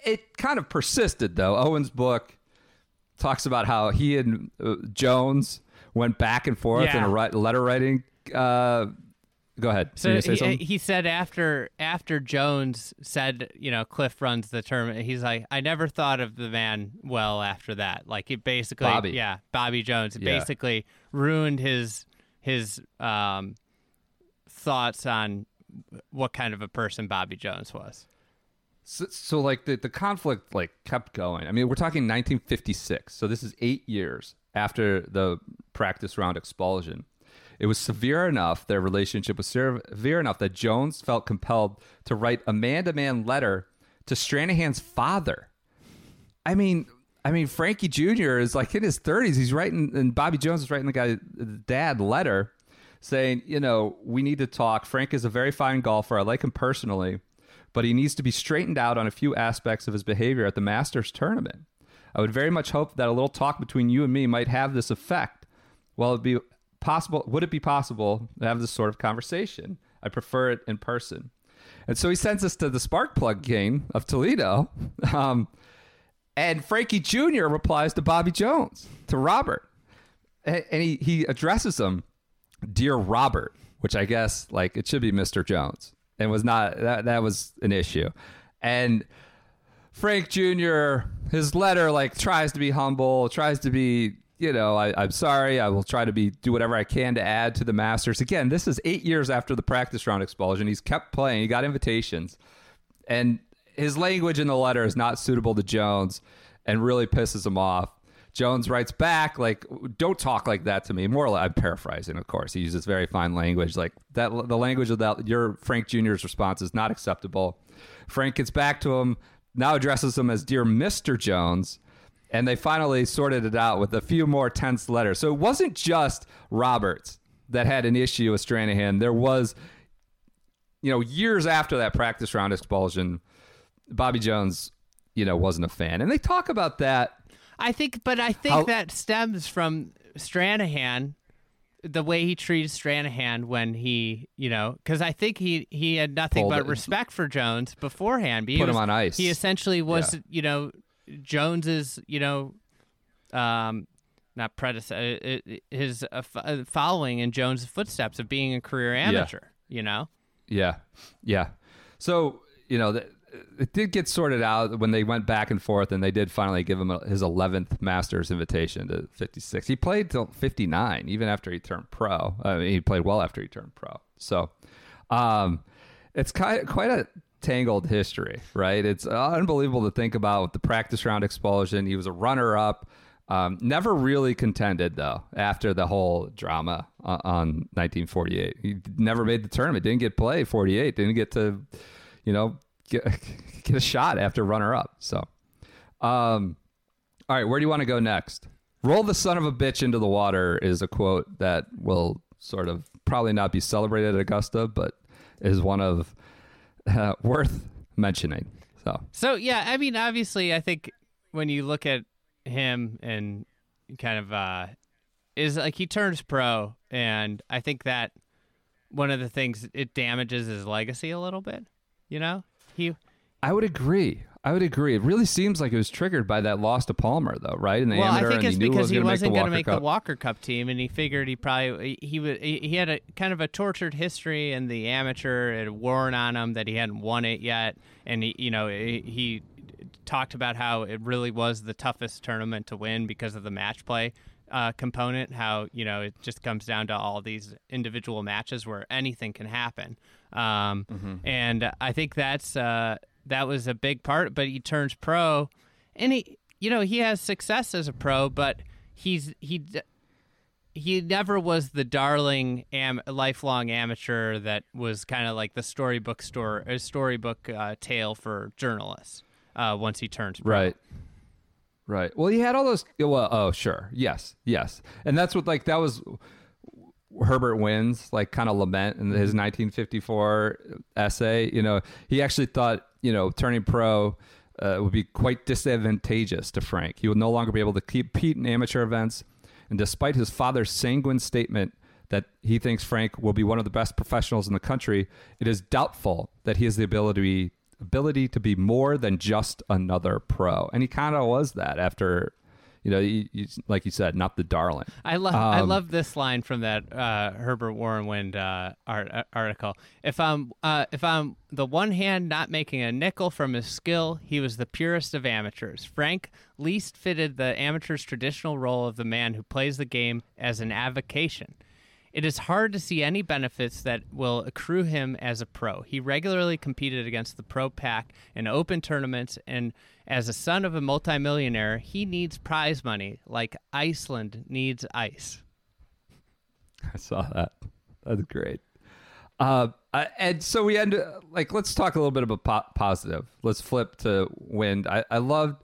it kind of persisted though. Owen's book talks about how he and uh, Jones went back and forth in a letter writing. Uh, go ahead. So he, he said after after Jones said, you know, Cliff runs the tournament. He's like, I never thought of the man well after that. Like he basically, Bobby. yeah, Bobby Jones Yeah. basically ruined his his um, thoughts on what kind of a person Bobby Jones was. So, so like the, the conflict like kept going. I mean, we're talking 1956. So this is eight years after the practice round expulsion. It was severe enough, their relationship was severe enough that Jones felt compelled to write a man-to-man letter to Stranahan's father. I mean, I mean, Frankie Jr. is like in his 30s. He's writing, and Bobby Jones is writing the guy, the dad, letter saying, you know, we need to talk. Frank is a very fine golfer. I like him personally, but he needs to be straightened out on a few aspects of his behavior at the Masters tournament. I would very much hope that a little talk between you and me might have this effect. Well, it'd be possible. Would it be possible to have this sort of conversation? I prefer it in person. And so he sends us to the Spark Plug game of Toledo. Um, and Frankie Jr. replies to Bobby Jones, to Robert. A- And he, he addresses him, Dear Robert, which I guess like it should be Mr. Jones. And was not that that was an issue. And Frank Jr., his letter like tries to be humble, tries to be, you know, I, I'm sorry. I will try to be do whatever I can to add to the Masters. Again, this is eight years after the practice round expulsion. He's kept playing. He got invitations, and his language in the letter is not suitable to Jones, and really pisses him off. Jones writes back like, "Don't talk like that to me." More, or less, I'm paraphrasing, of course. He uses very fine language, like that. The language of that your Frank Jr.'s response is not acceptable. Frank gets back to him, now addresses him as "Dear Mister Jones," and they finally sorted it out with a few more tense letters. So it wasn't just Roberts that had an issue with Stranahan. There was, you know, years after that practice round expulsion, Bobby Jones, you know, wasn't a fan, and they talk about that. I think, but I think How- that stems from Stranahan, the way he treated Stranahan when he, you know, because I think he he had nothing but it. respect for Jones beforehand. He Put him on ice. He essentially was, Yeah. you know, Jones's, you know, um, not predecessor, uh, uh, his uh, following in Jones' footsteps of being a career amateur. You know, Yeah, yeah. So you know, th- it did get sorted out when they went back and forth, and they did finally give him a, his 11th Masters invitation to 56. He played till 59, even after he turned pro. I mean, he played well after he turned pro. So, um, it's kind quite a tangled history, right? It's unbelievable to think about the practice round expulsion. He was a runner-up. Um, never really contended though after the whole drama on, on 1948. He never made the tournament. Didn't get played. 48. Didn't get to, you know, get, get a shot after runner up. So, um, all right, where do you want to go next? Roll the son of a bitch into the water is a quote that will sort of probably not be celebrated at Augusta, but is one of uh, worth mentioning. So, So yeah, I mean, obviously, I think when you look at him and kind of uh, is like he turns pro, and I think that one of the things it damages his legacy a little bit. You know, he I would agree. I would agree. It really seems like it was triggered by that loss to Palmer, though, right? In the well, I amateur, think it's he because he was wasn't going to make Cup. the Walker Cup team, and he figured he probably he would he, had a kind of a tortured history in the amateur. It had worn on him that he hadn't won it yet, and he you know he, he talked about how it really was the toughest tournament to win because of the match play uh, component. How you know it just comes down to all these individual matches where anything can happen, um, and I think that's uh, that was a big part. But he turns pro, and he you know he has success as a pro, but he's he. He never was the darling am- lifelong amateur that was kind of like the storybook store, a storybook uh, tale for journalists. Uh, once he turns pro. Right. Right. Well, he had all those. Well, oh, sure. Yes. Yes. And that's what, like, that was Herbert Wind's, like, kind of lament in his 1954 essay. You know, he actually thought, you know, turning pro uh, would be quite disadvantageous to Frank. He would no longer be able to compete in amateur events. And despite his father's sanguine statement that he thinks Frank will be one of the best professionals in the country, it is doubtful that he has the ability ability to be more than just another pro, and he kind of was that after. You know, you, you, like you said, not the darling. I love I Um, love this line from that uh, Herbert Warren Wind uh, art, uh, article. If I'm uh, if I'm the one hand not making a nickel from his skill, he was the purest of amateurs. Frank least fitted the amateur's traditional role of the man who plays the game as an avocation. It is hard to see any benefits that will accrue him as a pro. He regularly competed against the pro pack in open tournaments, and as a son of a multimillionaire, he needs prize money like Iceland needs ice. I saw that. That's great. Uh, and so we end like let's talk a little bit about po- positive. Let's flip to Wind. I, I loved,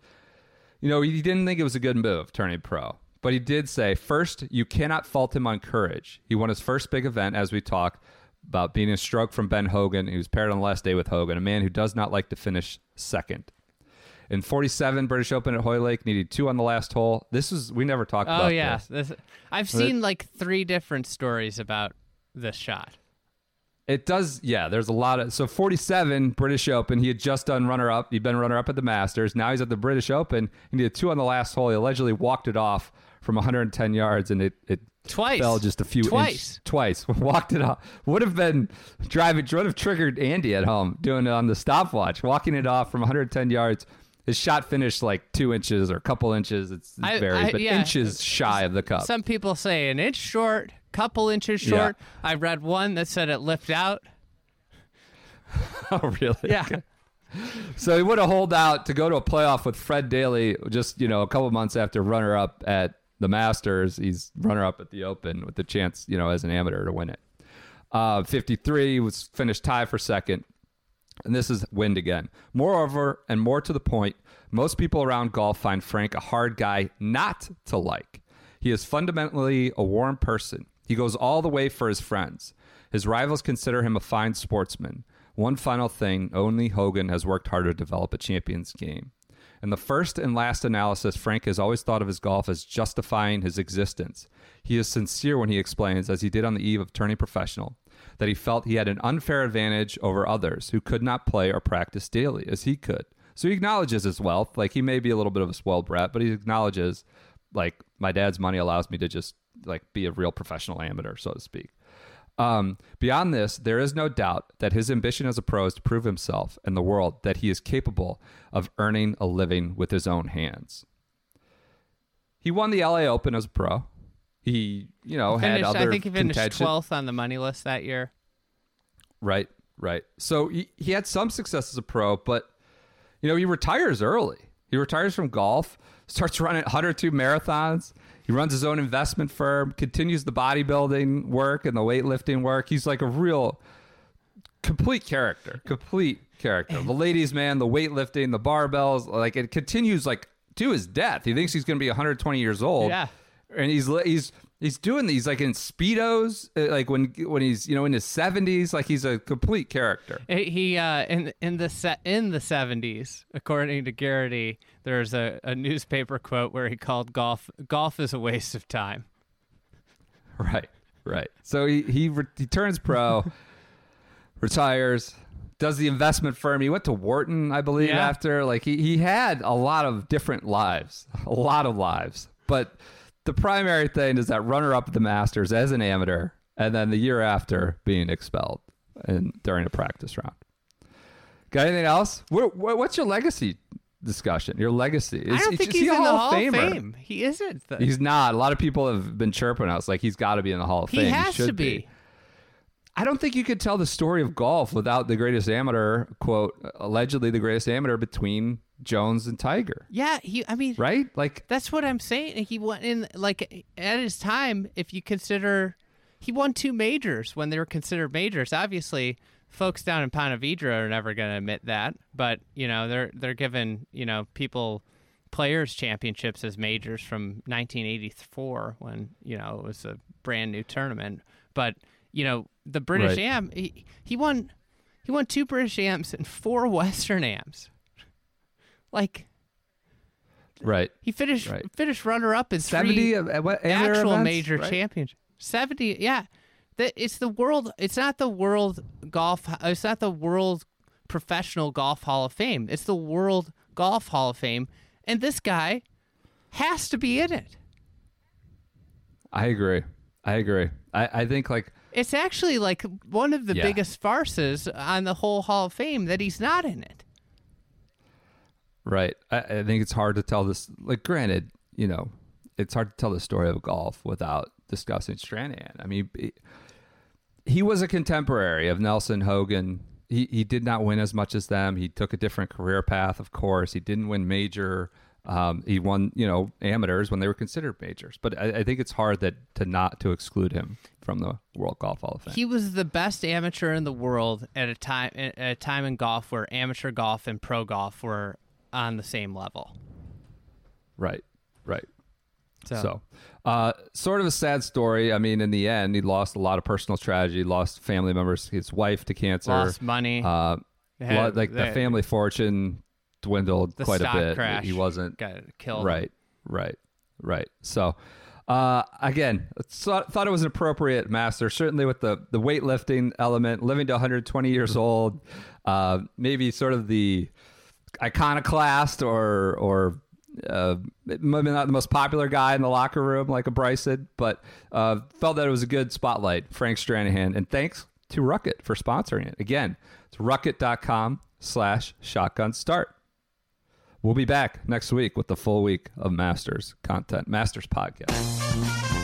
you know, he didn't think it was a good move turning pro, but he did say first you cannot fault him on courage. He won his first big event as we talk about being a stroke from Ben Hogan. He was paired on the last day with Hogan, a man who does not like to finish second. In 47 British Open at Hoylake, needed two on the last hole. This is we never talked Oh about yeah, this. This- I've seen like three different stories about this shot. It does, yeah. There's a lot of so 47 British Open. He had just done runner up. He'd been runner up at the Masters. Now he's at the British Open. He needed two on the last hole. He allegedly walked it off from 110 yards, and it it Twice. fell just a few Twice. inches. Twice walked it off. Would have been driving. Would have triggered Andy at home doing it on the stopwatch, walking it off from 110 yards. His shot finished like two inches or a couple inches. It's, it I- varies, but yeah. inches shy of the cup. Some people say an inch short, couple inches Yeah. short. I read one that said it lipped out. oh, really? Yeah. So he would have holed out to go to a playoff with Fred Daly just, you know, a couple months after runner up at the Masters. He's runner up at the Open with the chance, you know, as an amateur to win it. Uh, 53 was finished tie for second. And this is Wind again. Moreover, and more to the point, most people around golf find Frank a hard guy not to like. He is fundamentally a warm person. He goes all the way for his friends. His rivals consider him a fine sportsman. One final thing only Hogan has worked hard to develop a champion's game. In the first and last analysis, Frank has always thought of his golf as justifying his existence. He is sincere when he explains, as he did on the eve of turning professional, that he felt he had an unfair advantage over others who could not play or practice daily as he could. So he acknowledges his wealth. Like he may be a little bit of a spoiled brat, but he acknowledges, like, my dad's money allows me to just like be a real professional amateur, so to speak. Um, beyond this, there is no doubt that his ambition as a pro is to prove himself and the world that he is capable of earning a living with his own hands. He won the LA Open as a pro. He, you know, had Finished, other I think he finished twelfth on the money list that year. Right, right. So he, he had some success as a pro, but you know, he retires early. He retires from golf, starts running 102 marathons. He runs his own investment firm, continues the bodybuilding work and the weightlifting work. He's like a real complete character, complete character. The ladies' man, the weightlifting, the barbells, like it continues like to his death. He thinks he's going to be 120 years old. Yeah. And he's he's he's doing these like in speedos, uh, like when when he's you know in his 70s, like he's a complete character. He he, uh, in in the set in the seventies, according to Garrity, there's a, a newspaper quote where he called golf golf is a waste of time. Right, right. So he he, re- he turns pro, retires, does the investment firm. He went to Wharton, I believe, Yeah. after. Like he he had a lot of different lives, a lot of lives. But the primary thing is that runner up at the Masters as an amateur, and then the year after being expelled and during a practice round. Got anything else? What, what, what's your legacy discussion? Your legacy? I don't is think he he's a in the Hall of Famer? Fame. He isn't. The, He's not. A lot of people have been chirping us like he's got to be in the Hall of he Fame. has should to be. I don't think you could tell the story of golf without the greatest amateur quote, allegedly the greatest amateur between Jones and Tiger, Yeah, he. I mean, right? Like, That's what I'm saying. He won in like at his time. If you consider, he won two majors when they were considered majors. Obviously, folks down in Ponte Vedra are never going to admit that, but you know they're they're giving you know people players championships as majors from 1984 when you know it was a brand new tournament. But you know the British Right. Am he, he won he won two British Ams and four Western Ams. Like right? he finished Right. finished runner up in Seventy three of- what actual events, major right? championship. Seventy, yeah. That it's the world. It's not the world golf. It's not the world professional golf Hall of Fame. It's the World Golf Hall of Fame, and this guy has to be in it. I agree. I agree. I, I think like It's actually like one of the Yeah. biggest farces on the whole Hall of Fame that he's not in it. Right. I, I think it's hard to tell this. Like, granted, you know, it's hard to tell the story of golf without discussing Stranahan. I mean, he, was a contemporary of Nelson Hogan. He he did not win as much as them. He took a different career path, of course. He didn't win major. Um, he won, you know, amateurs when they were considered majors. But I, I think it's hard that to not to exclude him from the World Golf Hall of Fame. He was the best amateur in the world at a time at a time in golf where amateur golf and pro golf were on the same level. Right, right. So, So, uh, sort of a sad story. I mean, in the end, he lost a lot of personal tragedy, lost family members, his wife to cancer, lost money. uh, had- like the family fortune dwindled quite a bit. crash He wasn't got killed. right, right, right. So, uh, again, thought, thought it was an appropriate master, certainly with the the weightlifting element, living to 120 years old, uh, maybe sort of the iconoclast or or uh, maybe not the most popular guy in the locker room like a Bryson, but uh, felt that it was a good spotlight, Frank Stranahan. And thanks to Rukket for sponsoring it. Again, it's rukket.com slash shotgun start. We'll be back next week with the full week of Masters content, Masters podcast.